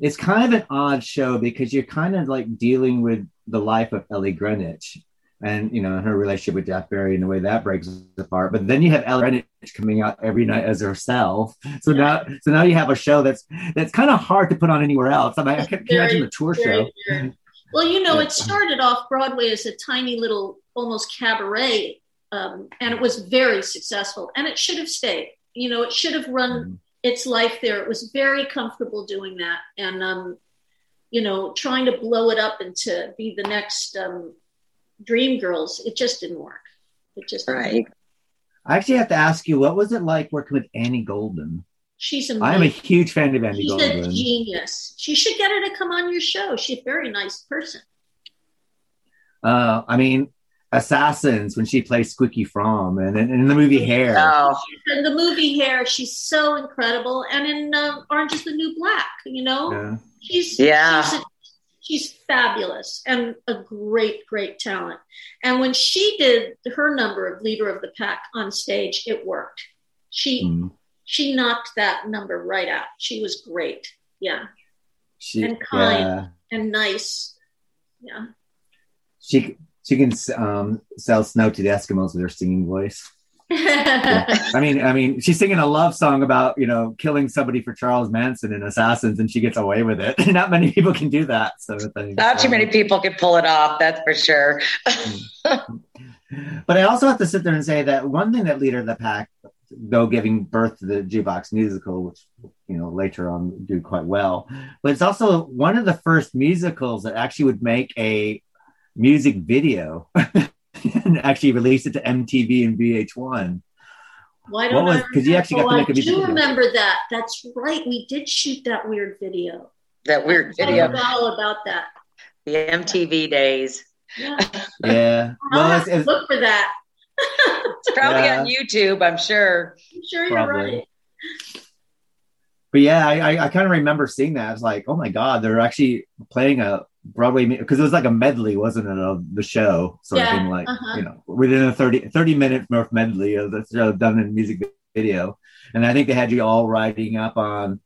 Speaker 2: it's kind of an odd show because you're kind of like dealing with the life of Ellie Greenwich and you know her relationship with Jack Barry and the way that breaks apart. But then you have Ellen Greenwich coming out every night as herself. So now, so now you have a show that's that's kind of hard to put on anywhere else. I mean, I can very, imagine the tour show.
Speaker 3: Very. Well, you know, it started off Broadway as a tiny little, almost cabaret, um, and it was very successful. And it should have stayed. You know, it should have run mm its life there. It was very comfortable doing that, and um, you know, trying to blow it up and to be the next um, Dream Girls, it just didn't work. It just
Speaker 4: right.
Speaker 2: I actually have to ask you, what was it like working with Annie Golden?
Speaker 3: She's amazing.
Speaker 2: I'm a huge fan of Annie
Speaker 3: She's
Speaker 2: Golden.
Speaker 3: She's a genius. She should get her to come on your show. She's a very nice person.
Speaker 2: Uh, I mean, Assassins when she plays Squeaky Fromme, and in the movie Hair.
Speaker 3: Oh. In the movie Hair, she's so incredible, and in uh, Orange Is the New Black, you know, yeah. she's
Speaker 4: yeah.
Speaker 3: She's a, she's fabulous and a great, great talent. And when she did her number of leader of the pack on stage, it worked. She mm. she knocked that number right out. She was great. Yeah. She, and kind and nice. Yeah.
Speaker 2: She she can um, sell snow to the Eskimos with her singing voice yeah. I mean, I mean, she's singing a love song about you know killing somebody for Charles Manson and assassins, and she gets away with it. Not many people can do that. So
Speaker 4: not too uh, many people can pull it off. That's for sure.
Speaker 2: but I also have to sit there and say that one thing that Leader of the Pack, though giving birth to the jukebox musical, which you know later on do quite well. But it's also one of the first musicals that actually would make a music video and actually released it to MTV and VH1.
Speaker 3: Why don't
Speaker 2: was-
Speaker 3: I
Speaker 2: 'cause you actually got to
Speaker 3: oh,
Speaker 2: make a oh,
Speaker 3: I
Speaker 2: music
Speaker 3: do
Speaker 2: video.
Speaker 3: remember that. That's right. We did shoot that weird video.
Speaker 4: That weird video,
Speaker 3: forgot all about that.
Speaker 4: the MTV days.
Speaker 3: Yeah.
Speaker 2: Yeah.
Speaker 3: I'll
Speaker 2: Well,
Speaker 3: have
Speaker 2: it's,
Speaker 3: to
Speaker 2: it's,
Speaker 3: look for that.
Speaker 4: It's probably
Speaker 2: Yeah.
Speaker 4: on YouTube, I'm sure.
Speaker 3: I'm sure you're
Speaker 2: Probably.
Speaker 3: right.
Speaker 2: but yeah, I, I, I kind of remember seeing that. I was like, oh my god, they're actually playing a Broadway because it was like a medley, wasn't it, of the show sort of
Speaker 3: Yeah,
Speaker 2: thing, like
Speaker 3: uh-huh.
Speaker 2: you know, within a 30, 30 minute Murph medley of the show done in music video, and I think they had you all riding up on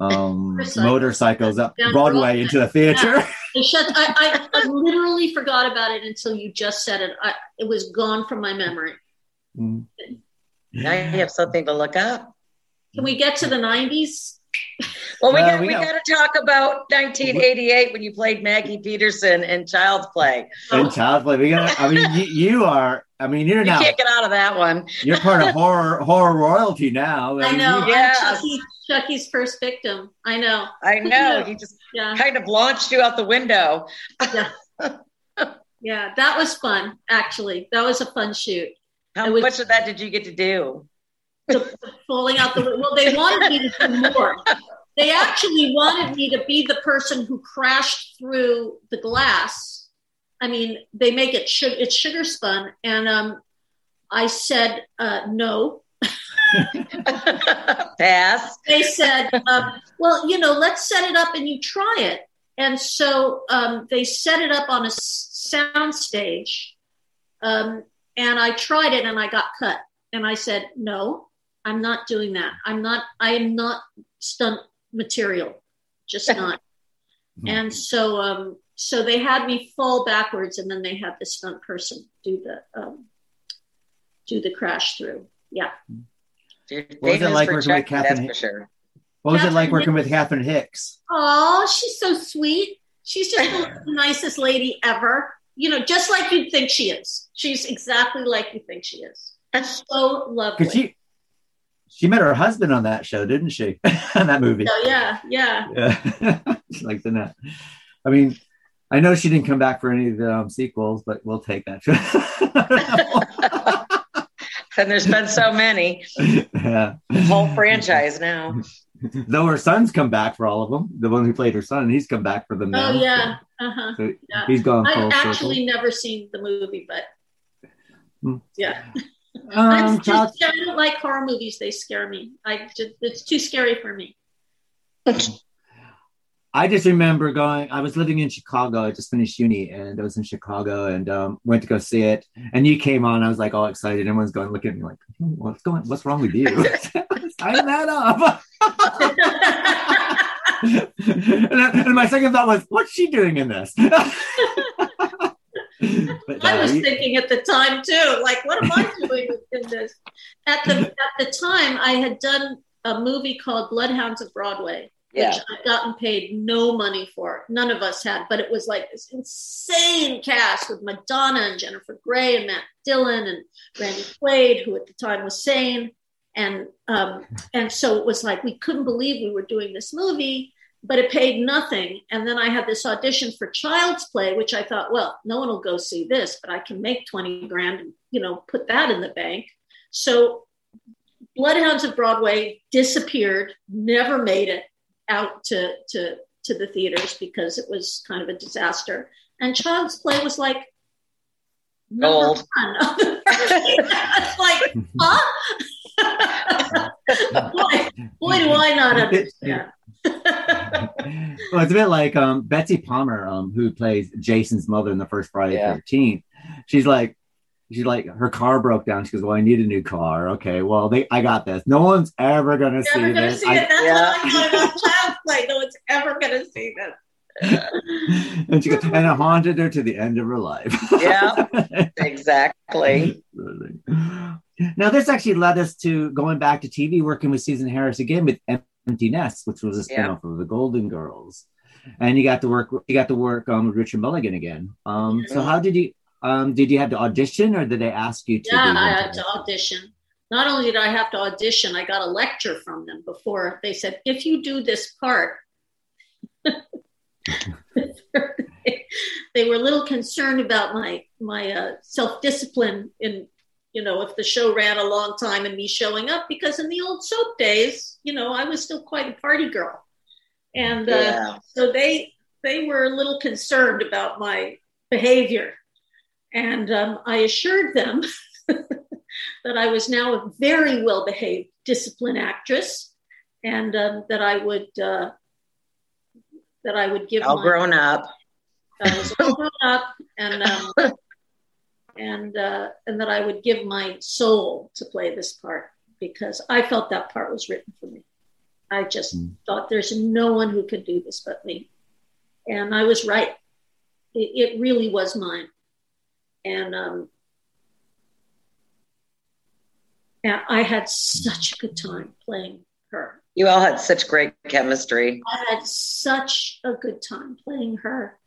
Speaker 2: um
Speaker 3: Motorcycles.
Speaker 2: motorcycles up
Speaker 3: Down
Speaker 2: Broadway
Speaker 3: Broadway.
Speaker 2: into the theater.
Speaker 3: I, I, I, I literally forgot about it until you just said it. I, it was gone from my memory.
Speaker 2: Mm.
Speaker 4: Now you have something to look up.
Speaker 3: Can we get to the 90s?
Speaker 4: Well, we uh,
Speaker 2: Well,
Speaker 4: got
Speaker 2: we
Speaker 4: we
Speaker 2: got-
Speaker 4: got to talk about 1988 when you played Maggie Peterson in Child's Play.
Speaker 2: and Child's Play. We got. I mean, you, you are. I mean, you're
Speaker 4: You
Speaker 2: now.
Speaker 4: can't get out of that one.
Speaker 2: You're part of horror horror royalty now.
Speaker 3: I
Speaker 2: mean,
Speaker 3: know.
Speaker 2: you-
Speaker 4: Yes.
Speaker 3: Chucky, Chucky's first victim. I know.
Speaker 4: I know. He just
Speaker 3: Yeah.
Speaker 4: kind of launched you out the window.
Speaker 3: Yeah. yeah, That was fun, actually. That was a fun shoot.
Speaker 4: How
Speaker 3: was-
Speaker 4: much of that did you get to do?
Speaker 3: The- falling out the well, they wanted me to do more. They actually wanted me to be the person who crashed through the glass. I mean, they make it sugar, it's sugar spun, and um, I said uh, no.
Speaker 4: Pass.
Speaker 3: they said, um, well, you know, let's set it up and you try it. And so um, they set it up on a sound stage. Um, and I tried it and I got cut. And I said, no, I'm not doing that. I'm not, I am not stunt material, just not. and so, um, so they had me fall backwards and then they had the stunt person do the, um, do the crash through. Yeah.
Speaker 4: You're
Speaker 2: What was it like working with
Speaker 4: Chucky, that's
Speaker 2: Catherine
Speaker 4: for sure.
Speaker 2: What was it like
Speaker 3: Catherine
Speaker 2: working with Catherine Hicks?
Speaker 3: Oh, she's so sweet. She's just the nicest lady ever. You know, just like you'd think she is. She's exactly like you think she is. That's So lovely.
Speaker 2: Because she she met her husband on that show, didn't she? on that movie.
Speaker 3: So, yeah, yeah.
Speaker 2: Yeah. she likes the net. I mean, I know she didn't come back for any of the um, sequels, but we'll take that.
Speaker 4: And there's been so many.
Speaker 2: yeah.
Speaker 4: Whole franchise now.
Speaker 2: Though her son's come back for all of them. The one who played her son, he's come back for them now.
Speaker 3: Oh, yeah. Uh huh.
Speaker 2: So
Speaker 3: Yeah.
Speaker 2: he's gone
Speaker 3: I've
Speaker 2: circle.
Speaker 3: actually never seen the movie, but
Speaker 2: Hmm.
Speaker 3: yeah.
Speaker 2: Um,
Speaker 3: I'm just, I don't like horror movies. They scare me. I just, it's too scary for me.
Speaker 2: I just remember going. I was living in Chicago. I just finished uni, and I was in Chicago, and um, went to go see it. And you came on. I was like all excited. Everyone's going, looking at me like, "Hmm, "What's going? What's wrong with you?" Sign that up. and, then- and my second thought was, "What's she doing in this?" But,
Speaker 3: I was thinking at the time too, like, what am I doing in this? At the at the time, I had done a movie called Bloodhounds of Broadway, which
Speaker 4: Yeah.
Speaker 3: I'd gotten paid no money for. None of us had, but it was like this insane cast with Madonna and Jennifer Grey and Matt Dillon and Randy Quaid, who at the time was sane, and um, and so it was like we couldn't believe we were doing this movie but it paid nothing. And then I had this audition for Child's Play, which I thought, well, no one will go see this, but I can make 20 grand and, you know, put that in the bank. So Bloodhounds of Broadway disappeared, never made it out to, to, to the theaters because it was kind of a disaster. And Child's Play was like, number
Speaker 4: Gold.
Speaker 3: one. like, huh? boy, boy, do I not understand.
Speaker 2: well, it's a bit like um, Betsy Palmer, um, who plays Jason's mother in the first Friday
Speaker 4: Yeah.
Speaker 2: Thirteenth. She's like, she's like, her car broke down. She goes, "Well, I need a new car." Okay, well, they, I got this. No one's ever gonna see
Speaker 3: gonna
Speaker 2: this.
Speaker 3: see
Speaker 2: I-
Speaker 3: it. That's
Speaker 4: Yeah.
Speaker 3: what I thought about Child's Play. No one's ever gonna see this.
Speaker 2: and she goes, and it haunted her to the end of her life.
Speaker 4: Yeah, exactly.
Speaker 2: now, this actually led us to going back to TV, working with Susan Harris again with Empty Nest, which was a
Speaker 4: Yeah.
Speaker 2: spinoff of the Golden Girls, and you got to work. You got to work um, with Richard Mulligan again. Um, so,
Speaker 4: Mhm.
Speaker 2: how did you? Um, did you have to audition, or did they ask you to?
Speaker 3: Yeah, I had to audition. not only did I have to audition, I got a lecture from them before they said, if you do this part, they were a little concerned about my my uh, self discipline in you know if the show ran a long time and me showing up because in the old soap days you know I was still quite a party girl. And uh, yeah. so they they were a little concerned about my behavior. And um, I assured them that I was now a very well behaved disciplined actress and um, that I would uh, that I would give
Speaker 4: all my, grown up.
Speaker 3: I was all grown up and um, and uh, and that I would give my soul to play this part because I felt that part was written for me. I just mm. thought there's no one who could do this but me, and I was right. It, it really was mine, and um, and I had such a good time playing her.
Speaker 4: You all had such great chemistry.
Speaker 3: I had such a good time playing her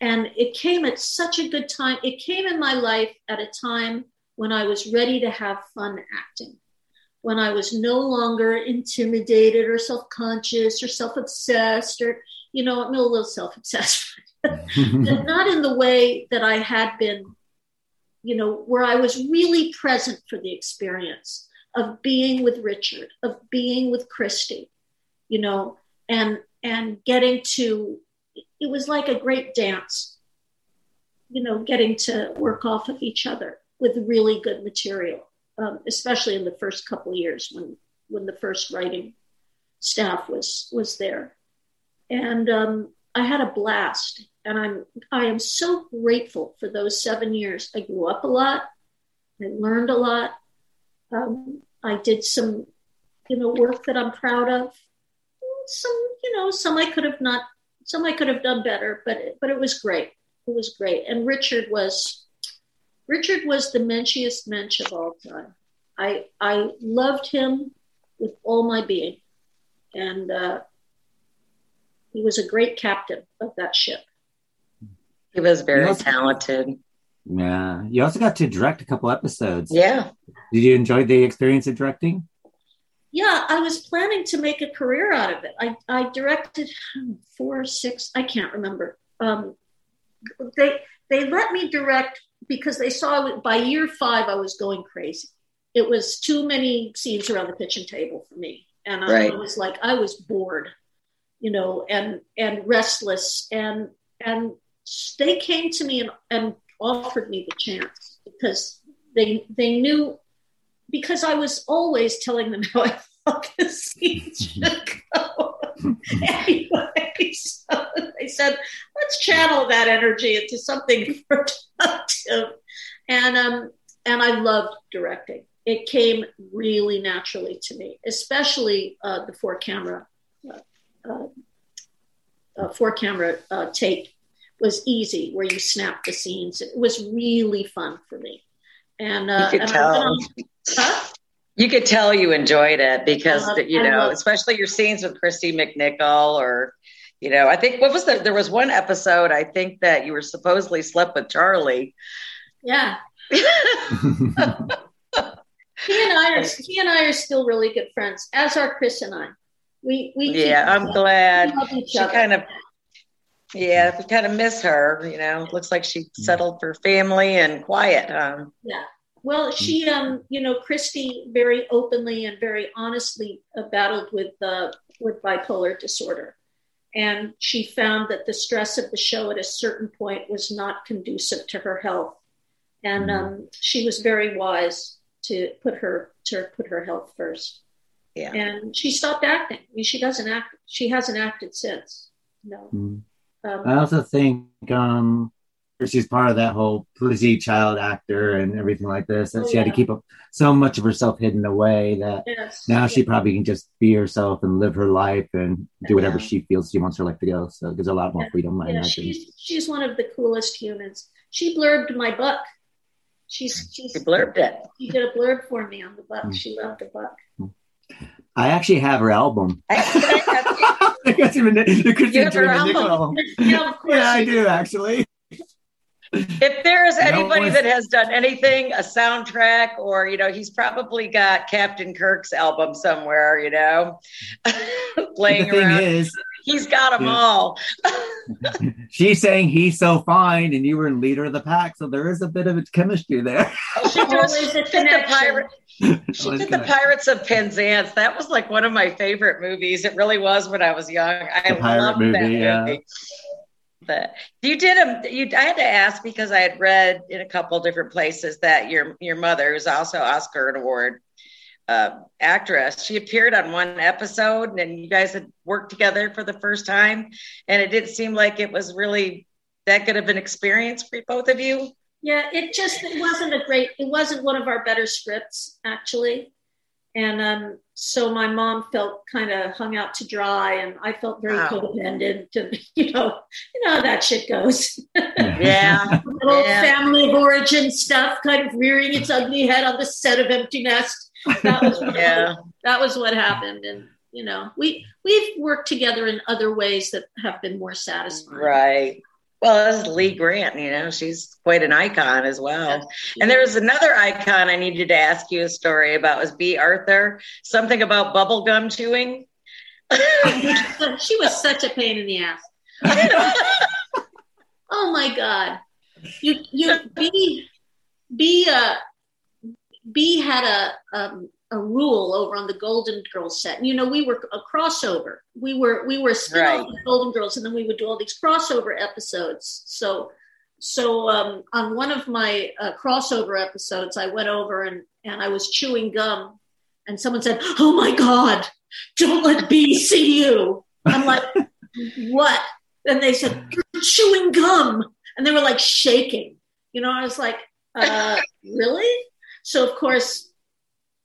Speaker 3: and it came at such a good time. It came in my life at a time when I was ready to have fun acting, when I was no longer intimidated or self conscious or self obsessed or, you know, I'm a little self obsessed, not in the way that I had been, you know, where I was really present for the experience of being with Richard, of being with Christy, you know, and and getting to it was like a great dance, you know, getting to work off of each other with really good material, um, especially in the first couple years when when the first writing staff was was there, and um, I had a blast. And I'm I am so grateful for those seven years. I grew up a lot. I learned a lot. Um, I did some, you know, work that I'm proud of. Some, you know, some I could have not some I could have done better, but it, but it was great. It was great. And Richard was Richard was the menschiest mensch of all time. I I loved him with all my being, and uh, he was a great captain of that ship.
Speaker 4: He was very also, talented.
Speaker 2: Yeah, you also got to direct a couple episodes.
Speaker 4: Yeah.
Speaker 2: Did you enjoy the experience of directing?
Speaker 3: Yeah, I was planning to make a career out of it. I, I directed four, six, I can't remember. Um, they they let me direct because they saw by year five I was going crazy. It was too many scenes around the kitchen table for me, and I, right. I was like I was bored, you know, and and restless, and and they came to me and, and offered me the chance because they they knew because I was always telling them how I scenes anyway, so they said, let's channel that energy into something productive. And um, and I loved directing. It came really naturally to me, especially uh, the four camera uh, uh, uh four camera uh, tape was easy, where you snap the scenes. It was really fun for me. And, uh,
Speaker 4: you could tell. Huh? You could tell you enjoyed it because love, you know, especially your scenes with Kristy McNichol or you know, I think what was the there was one episode I think that you were supposedly slept with Charlie.
Speaker 3: Yeah. he and I are he and I are still really good friends, as are Chris and I. We we
Speaker 4: Yeah, I'm glad. She other. kind of yeah, we kind of miss her, you know. Looks like she settled for family and quiet. Um,
Speaker 3: yeah. Well, she, um, you know, Kristy very openly and very honestly uh, battled with uh, with bipolar disorder, and she found that the stress of the show at a certain point was not conducive to her health, and mm-hmm. um, she was very wise to put her to put her health first. Yeah, and she stopped acting. I mean, she doesn't act. She hasn't acted since. No.
Speaker 2: Mm-hmm. Um, I also think um, she's part of that whole pussy child actor and everything like this. That oh, she had to keep up so much of herself hidden away that yes. now she probably can just be herself and live her life and do whatever yeah. she feels she wants her life to go. So there's a lot more freedom.
Speaker 3: Yeah, she's, she's one of the coolest humans. She blurbed my book. She's, she's
Speaker 4: she blurbed it.
Speaker 3: She did a blurb for me on the book. Mm. She loved the book. Mm.
Speaker 2: I actually have her album. you have
Speaker 3: her album?
Speaker 2: Yeah, of course yeah, I do actually.
Speaker 4: If there is anybody that has done anything, a soundtrack, or you know, he's probably got Captain Kirk's album somewhere, you know, laying
Speaker 2: the thing
Speaker 4: around.
Speaker 2: is,
Speaker 4: he's got them
Speaker 2: Yeah.
Speaker 4: all.
Speaker 2: she's saying he's so fine, and you were in leader of the pack, so there is a bit of a chemistry there.
Speaker 4: Oh, she did,
Speaker 3: Always
Speaker 4: she
Speaker 3: a
Speaker 4: did the
Speaker 3: connection.
Speaker 4: pirate. She did the. Pirates of Penzance. That was like one of my favorite movies. It really was when I was young. I
Speaker 2: The pirate
Speaker 4: loved that
Speaker 2: movie, yeah.
Speaker 4: But you did a you. I had to ask because I had read in a couple different places that your your mother, who's also Oscar award uh, actress, she appeared on one episode, and you guys had worked together for the first time, and it didn't seem like it was really that good of an experience for both of you.
Speaker 3: Yeah, it just it wasn't a great. It wasn't one of our better scripts actually, and um, so my mom felt kind of hung out to dry, and I felt very
Speaker 4: Wow.
Speaker 3: codependent. To you know, you know how that shit goes.
Speaker 4: Yeah.
Speaker 3: Little
Speaker 4: Yeah.
Speaker 3: family of origin stuff, kind of rearing its ugly head on the set of Empty Nest. That was
Speaker 4: Yeah.
Speaker 3: that was what happened, and you know, we we've worked together in other ways that have been more satisfying.
Speaker 4: Right. Well, this is Lee Grant, you know, she's quite an icon as well. And there was another icon I needed to ask you a story about was Bea Arthur, something about bubblegum chewing.
Speaker 3: she was such a pain in the ass. Oh my god. You you Bea Bea uh Bea had a um, a rule over on the Golden Girls set. You know, we were a crossover. We were we were still
Speaker 4: Right.
Speaker 3: the Golden Girls, and then we would do all these crossover episodes. So so um, on one of my uh, crossover episodes, I went over and and I was chewing gum, and someone said, "Oh my God, don't let Bea see you." I'm like, "What?" And they said, "You're chewing gum," and they were like shaking. You know, I was like, uh, "Really?" So of course,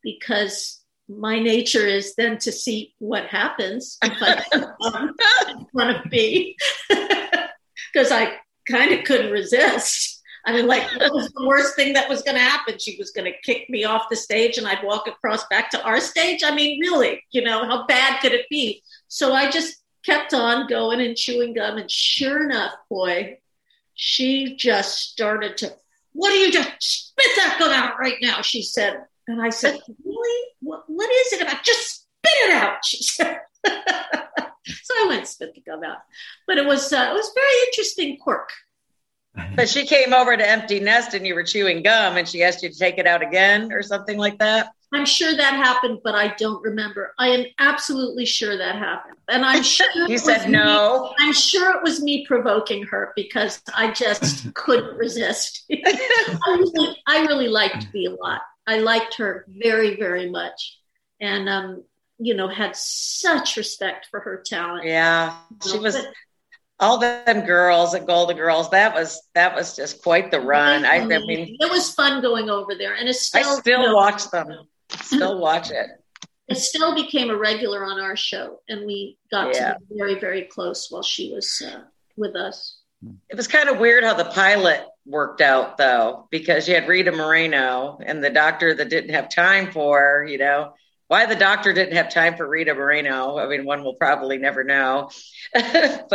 Speaker 3: because my nature is then to see what happens if I want to be, because I kind of couldn't resist. I mean, like, what was the worst thing that was going to happen? She was going to kick me off the stage and I'd walk across back to our stage. I mean, really, you know, how bad could it be? So I just kept on going and chewing gum. And sure enough, boy, she just started to, what are you doing? Spit that gum out right now, she said. And I said, really? What, what is it about? Just spit it out, she said. so I went and spit the gum out. But it was, uh, it was very interesting quirk.
Speaker 4: But she came over to Empty Nest and you were chewing gum and she asked you to take it out again or something like that.
Speaker 3: I'm sure that happened, but I don't remember. I am absolutely sure that happened. And I'm sure it
Speaker 4: You
Speaker 3: was
Speaker 4: said
Speaker 3: me-
Speaker 4: no.
Speaker 3: I'm sure it was me provoking her because I just couldn't resist. I, really, I really liked Bea a lot. I liked her very, very much. And, um, you know, had such respect for her talent.
Speaker 4: Yeah. She was
Speaker 3: But
Speaker 4: all them girls at Golden Girls. That was that was just quite the run. I, I mean
Speaker 3: it was fun going over there. And
Speaker 4: I still
Speaker 3: you know,
Speaker 4: watch them. Still watch it.
Speaker 3: It still became a regular on our show. And we got
Speaker 4: Yeah.
Speaker 3: to be very, very close while she was uh, with us.
Speaker 4: It was kind of weird how the pilot worked out though, because you had Rita Moreno and the doctor that didn't have time for, you know. Why the doctor didn't have time for Rita Moreno, I mean, one will probably never know. but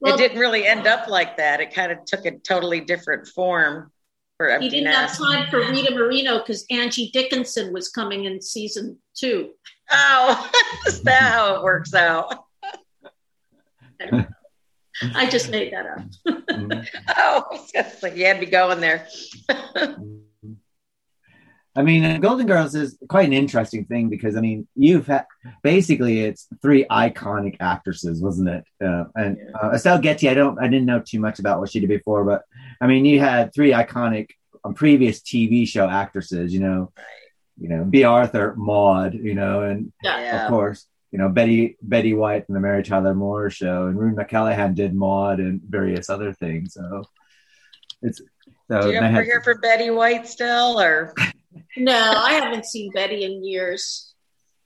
Speaker 3: Well-
Speaker 4: it didn't really end up like that. It kind of took a totally different form for
Speaker 3: He didn't have time for Rita Moreno because Angie Dickinson was coming in season two.
Speaker 4: Oh, is that how it works out?
Speaker 3: I just made that up.
Speaker 4: Oh, it's like you had me going there.
Speaker 2: I mean, uh, Golden Girls is quite an interesting thing because I mean, you've had basically it's three iconic actresses, wasn't it? Uh, and uh, Estelle Getty, I don't, I didn't know too much about what she did before, but I mean, you had three iconic um, previous TV show actresses, you know, you know, Bea Arthur, Maude, you know, and
Speaker 3: Yeah.
Speaker 2: of course, you know, Betty Betty White and the Mary Tyler Moore show, and Rue McClanahan did Maude and various other things. So it's so
Speaker 4: Do you
Speaker 2: they
Speaker 4: ever hear from Betty White still, or
Speaker 3: No, I haven't seen Betty in years.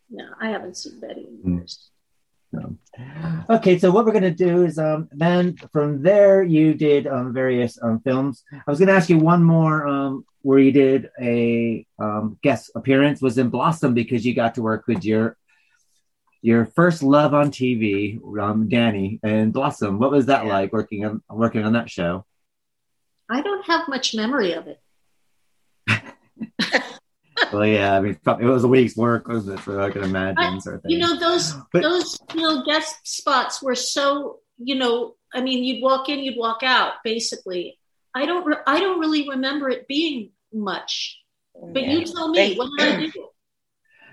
Speaker 3: No, I haven't seen Betty in
Speaker 2: Hmm.
Speaker 3: years.
Speaker 2: Okay, so what we're gonna do is um then from there you did um various um films. I was gonna ask you one more um where you did a um guest appearance was in Blossom because you got to work with your your first love on TV, um Danny and Blossom. What was that
Speaker 4: Yeah.
Speaker 2: like working on working on that show?
Speaker 3: I don't have much memory of it.
Speaker 2: well, yeah, I mean, it was a week's work, wasn't it? So I can imagine. I, sort of thing.
Speaker 3: you know, those but, those you know guest spots were so you know. I mean, you'd walk in, you'd walk out, basically. I don't. Re- I don't really remember it being much. But yeah. you tell me, what did I do?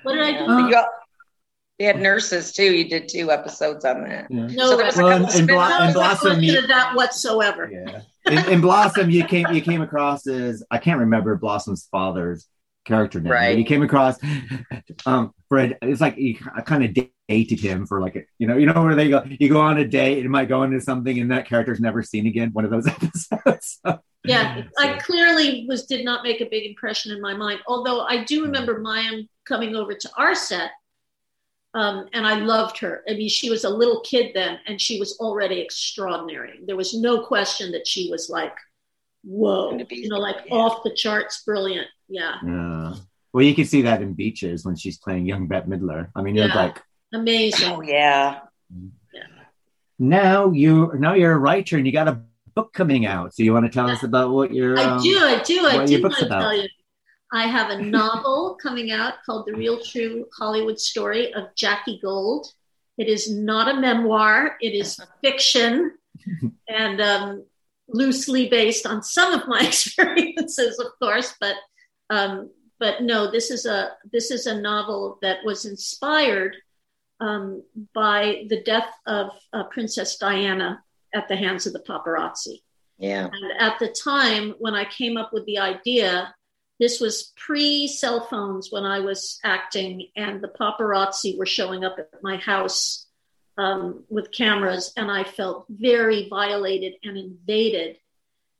Speaker 3: What did I do? Uh,
Speaker 4: you, they had nurses too. You did two episodes on that.
Speaker 3: Yeah. No, so there was well, in, in, Bla- in Blossom, you, that whatsoever.
Speaker 2: Yeah. In, in, Blossom, you came you came across as I can't remember Blossom's father's character name. Right. You came across um Fred. It's like you kind of dated him for like a, you know you know where they go you go on a date it might go into something and that character's never seen again. One of those episodes.
Speaker 3: so, yeah, so. I clearly was did not make a big impression in my mind. Although I do remember Mayim coming over to our set um, and I loved her. I mean, she was a little kid then, and she was already extraordinary. There was no question that she was like, whoa, you know, like yeah. off the charts, brilliant. Yeah.
Speaker 2: Yeah. Well, you can see that in Beaches when she's playing young Bette Midler. I mean, you're yeah. like
Speaker 3: amazing.
Speaker 4: Oh yeah.
Speaker 2: yeah. Now you now you're a writer and you got a book coming out. So you want to tell us about what your
Speaker 3: I um, do, I do, I do want to tell you. I have a novel coming out called The Real True Hollywood Story of Jackie Gold. It is not a memoir, it is fiction and um, loosely based on some of my experiences, of course, but um, but no, this is a this is a novel that was inspired um, by the death of uh, Princess Diana at the hands of the paparazzi.
Speaker 4: Yeah.
Speaker 3: And at the time when I came up with the idea, this was pre cell phones when I was acting, and the paparazzi were showing up at my house um, with cameras, and I felt very violated and invaded.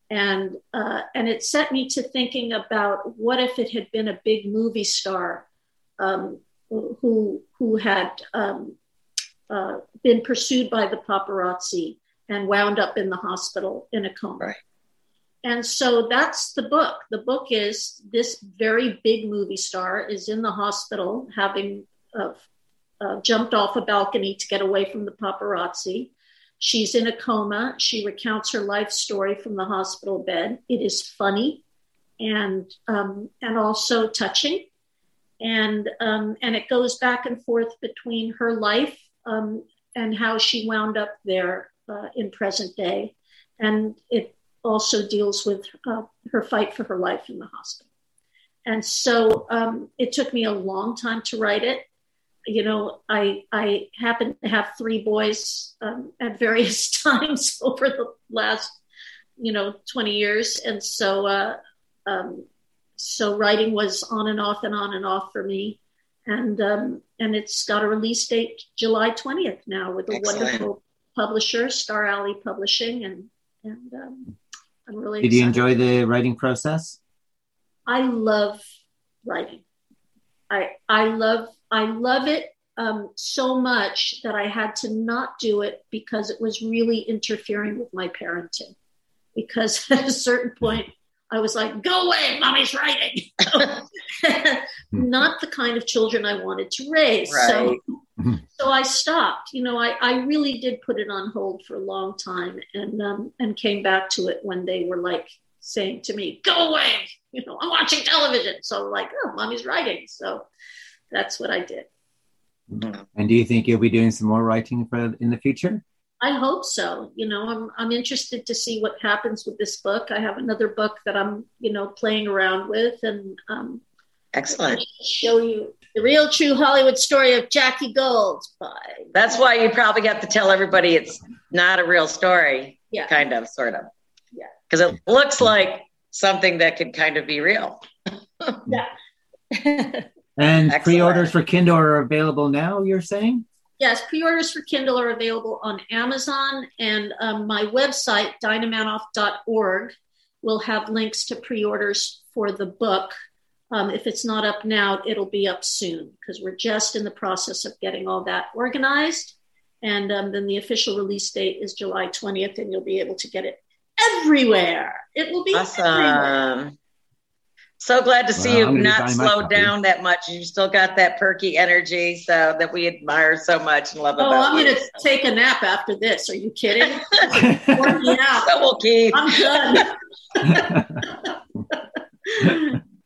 Speaker 3: And uh, and it set me to thinking about what if it had been a big movie star um, who who had um, uh, been pursued by the paparazzi and wound up in the hospital in a coma.
Speaker 4: Right.
Speaker 3: And so that's the book. The book is this very big movie star is in the hospital having uh, uh, jumped off a balcony to get away from the paparazzi. She's in a coma. She recounts her life story from the hospital bed. It is funny and um, and also touching, and um, and it goes back and forth between her life um, and how she wound up there uh, in present day, and it also deals with uh, her fight for her life in the hospital. And so um, it took me a long time to write it. You know, I I happen to have three boys um, at various times over the last, you know, 20 years, and so uh, um, so writing was on and off and on and off for me, and um, and it's got a release date July 20th now with a Excellent. wonderful publisher, Star Alley Publishing, and and um, I'm really.
Speaker 2: Did excited. you enjoy the writing process?
Speaker 3: I love writing. I I love I love it um, so much that I had to not do it because it was really interfering with my parenting. Because at a certain point, I was like, "Go away, mommy's writing." not the kind of children I wanted to raise. Right. So so I stopped. You know, I, I really did put it on hold for a long time and um, and came back to it when they were like saying to me, "Go away!" You know, I'm watching television. So like, oh, mommy's writing. So that's what I did.
Speaker 2: And do you think you'll be doing some more writing for in the future?
Speaker 3: I hope so. You know, I'm I'm interested to see what happens with this book. I have another book that I'm, you know, playing around with, and um,
Speaker 4: excellent.
Speaker 3: Show you the real true Hollywood story of Jackie Gold. By
Speaker 4: that's why you probably have to tell everybody it's not a real story. Yeah, kind of, sort of.
Speaker 3: Yeah,
Speaker 4: because it looks like something that could kind of be real.
Speaker 3: yeah.
Speaker 2: and Excellent. pre-orders for Kindle are available now. You're saying?
Speaker 3: Yes, pre-orders for Kindle are available on Amazon, and um, my website dinahmanoff.org will have links to pre-orders for the book um, if it's not up now, it'll be up soon because we're just in the process of getting all that organized. And um, then the official release date is July 20th, and you'll be able to get it everywhere. It will be awesome. Everywhere.
Speaker 4: So glad to see well, you not slowed down that much. You still got that perky energy, so that we admire so much and love oh,
Speaker 3: about. Oh, I'm going to take a nap after this. Are you kidding?
Speaker 4: so we'll keep.
Speaker 3: I'm done.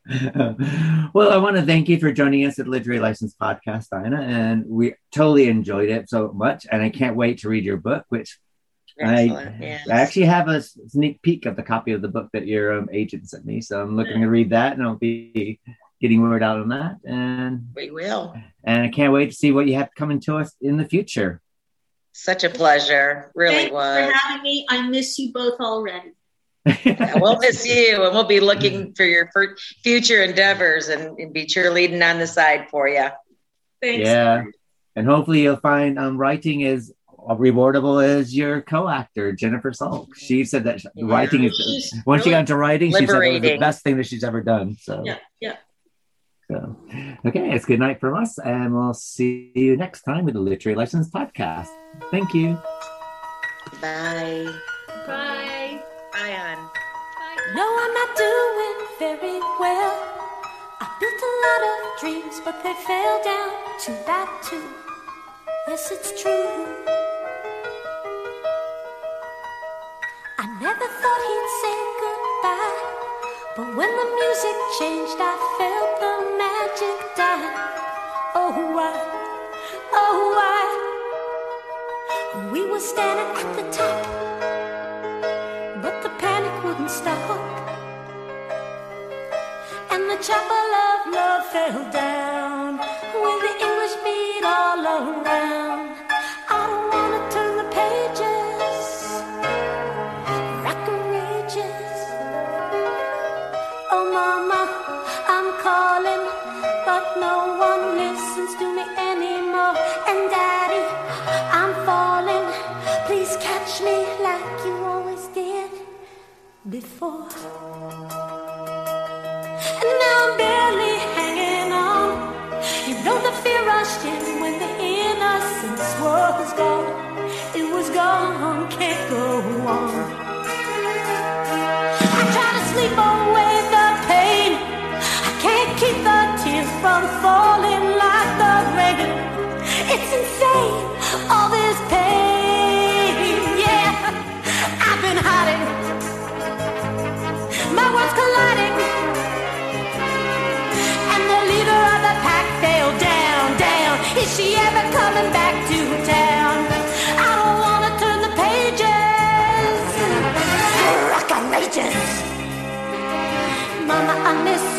Speaker 2: well, I want to thank you for joining us at Literary License Podcast, Diana, and we totally enjoyed it so much. And I can't wait to read your book, which I, yes. I, actually have a sneak peek of the copy of the book that your um, agent sent me. So I'm looking to read that, and I'll be getting word out on that. And
Speaker 4: we will.
Speaker 2: And I can't wait to see what you have coming to us in the future.
Speaker 4: Such a pleasure, really
Speaker 3: Thanks
Speaker 4: was.
Speaker 3: for having me. I miss you both already.
Speaker 4: yeah, we'll miss you, and we'll be looking for your future endeavors and, and be cheerleading on the side for you.
Speaker 3: Thanks.
Speaker 2: Yeah, and hopefully you'll find um, writing is rewardable as your co-actor Jennifer Salt. She said that yeah. writing is once really she got into writing, liberating. she said it was the best thing that she's ever done. So
Speaker 3: yeah, yeah.
Speaker 2: So, okay, it's good night from us, and we'll see you next time with the Literary License Podcast. Thank you.
Speaker 4: Bye.
Speaker 3: Bye.
Speaker 4: Bye, Anne.
Speaker 5: No, I'm not doing very well. I built a lot of dreams, but they fell down to that too. Yes, it's true. Never thought he'd say goodbye, but when the music changed, I felt the magic die. Oh, why? Oh, why? We were standing at the top, but the panic wouldn't stop, and the chapel of love fell down with the English beat all around. Barely hanging on. You know the fear rushed in when the innocence was gone. It was gone, can't go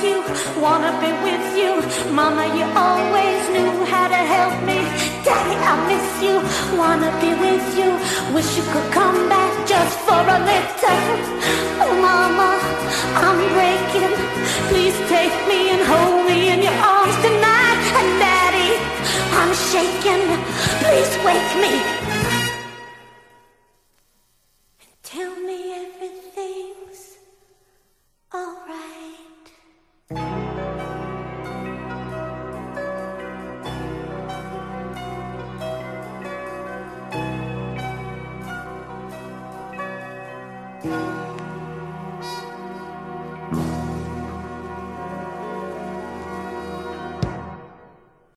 Speaker 5: you, wanna be with you. Mama, you always knew how to help me. Daddy, I miss you, wanna be with you. Wish you could come back just for a little. Oh, Mama, I'm breaking. Please take me and hold me in your arms tonight. And Daddy, I'm shaking. Please wake me.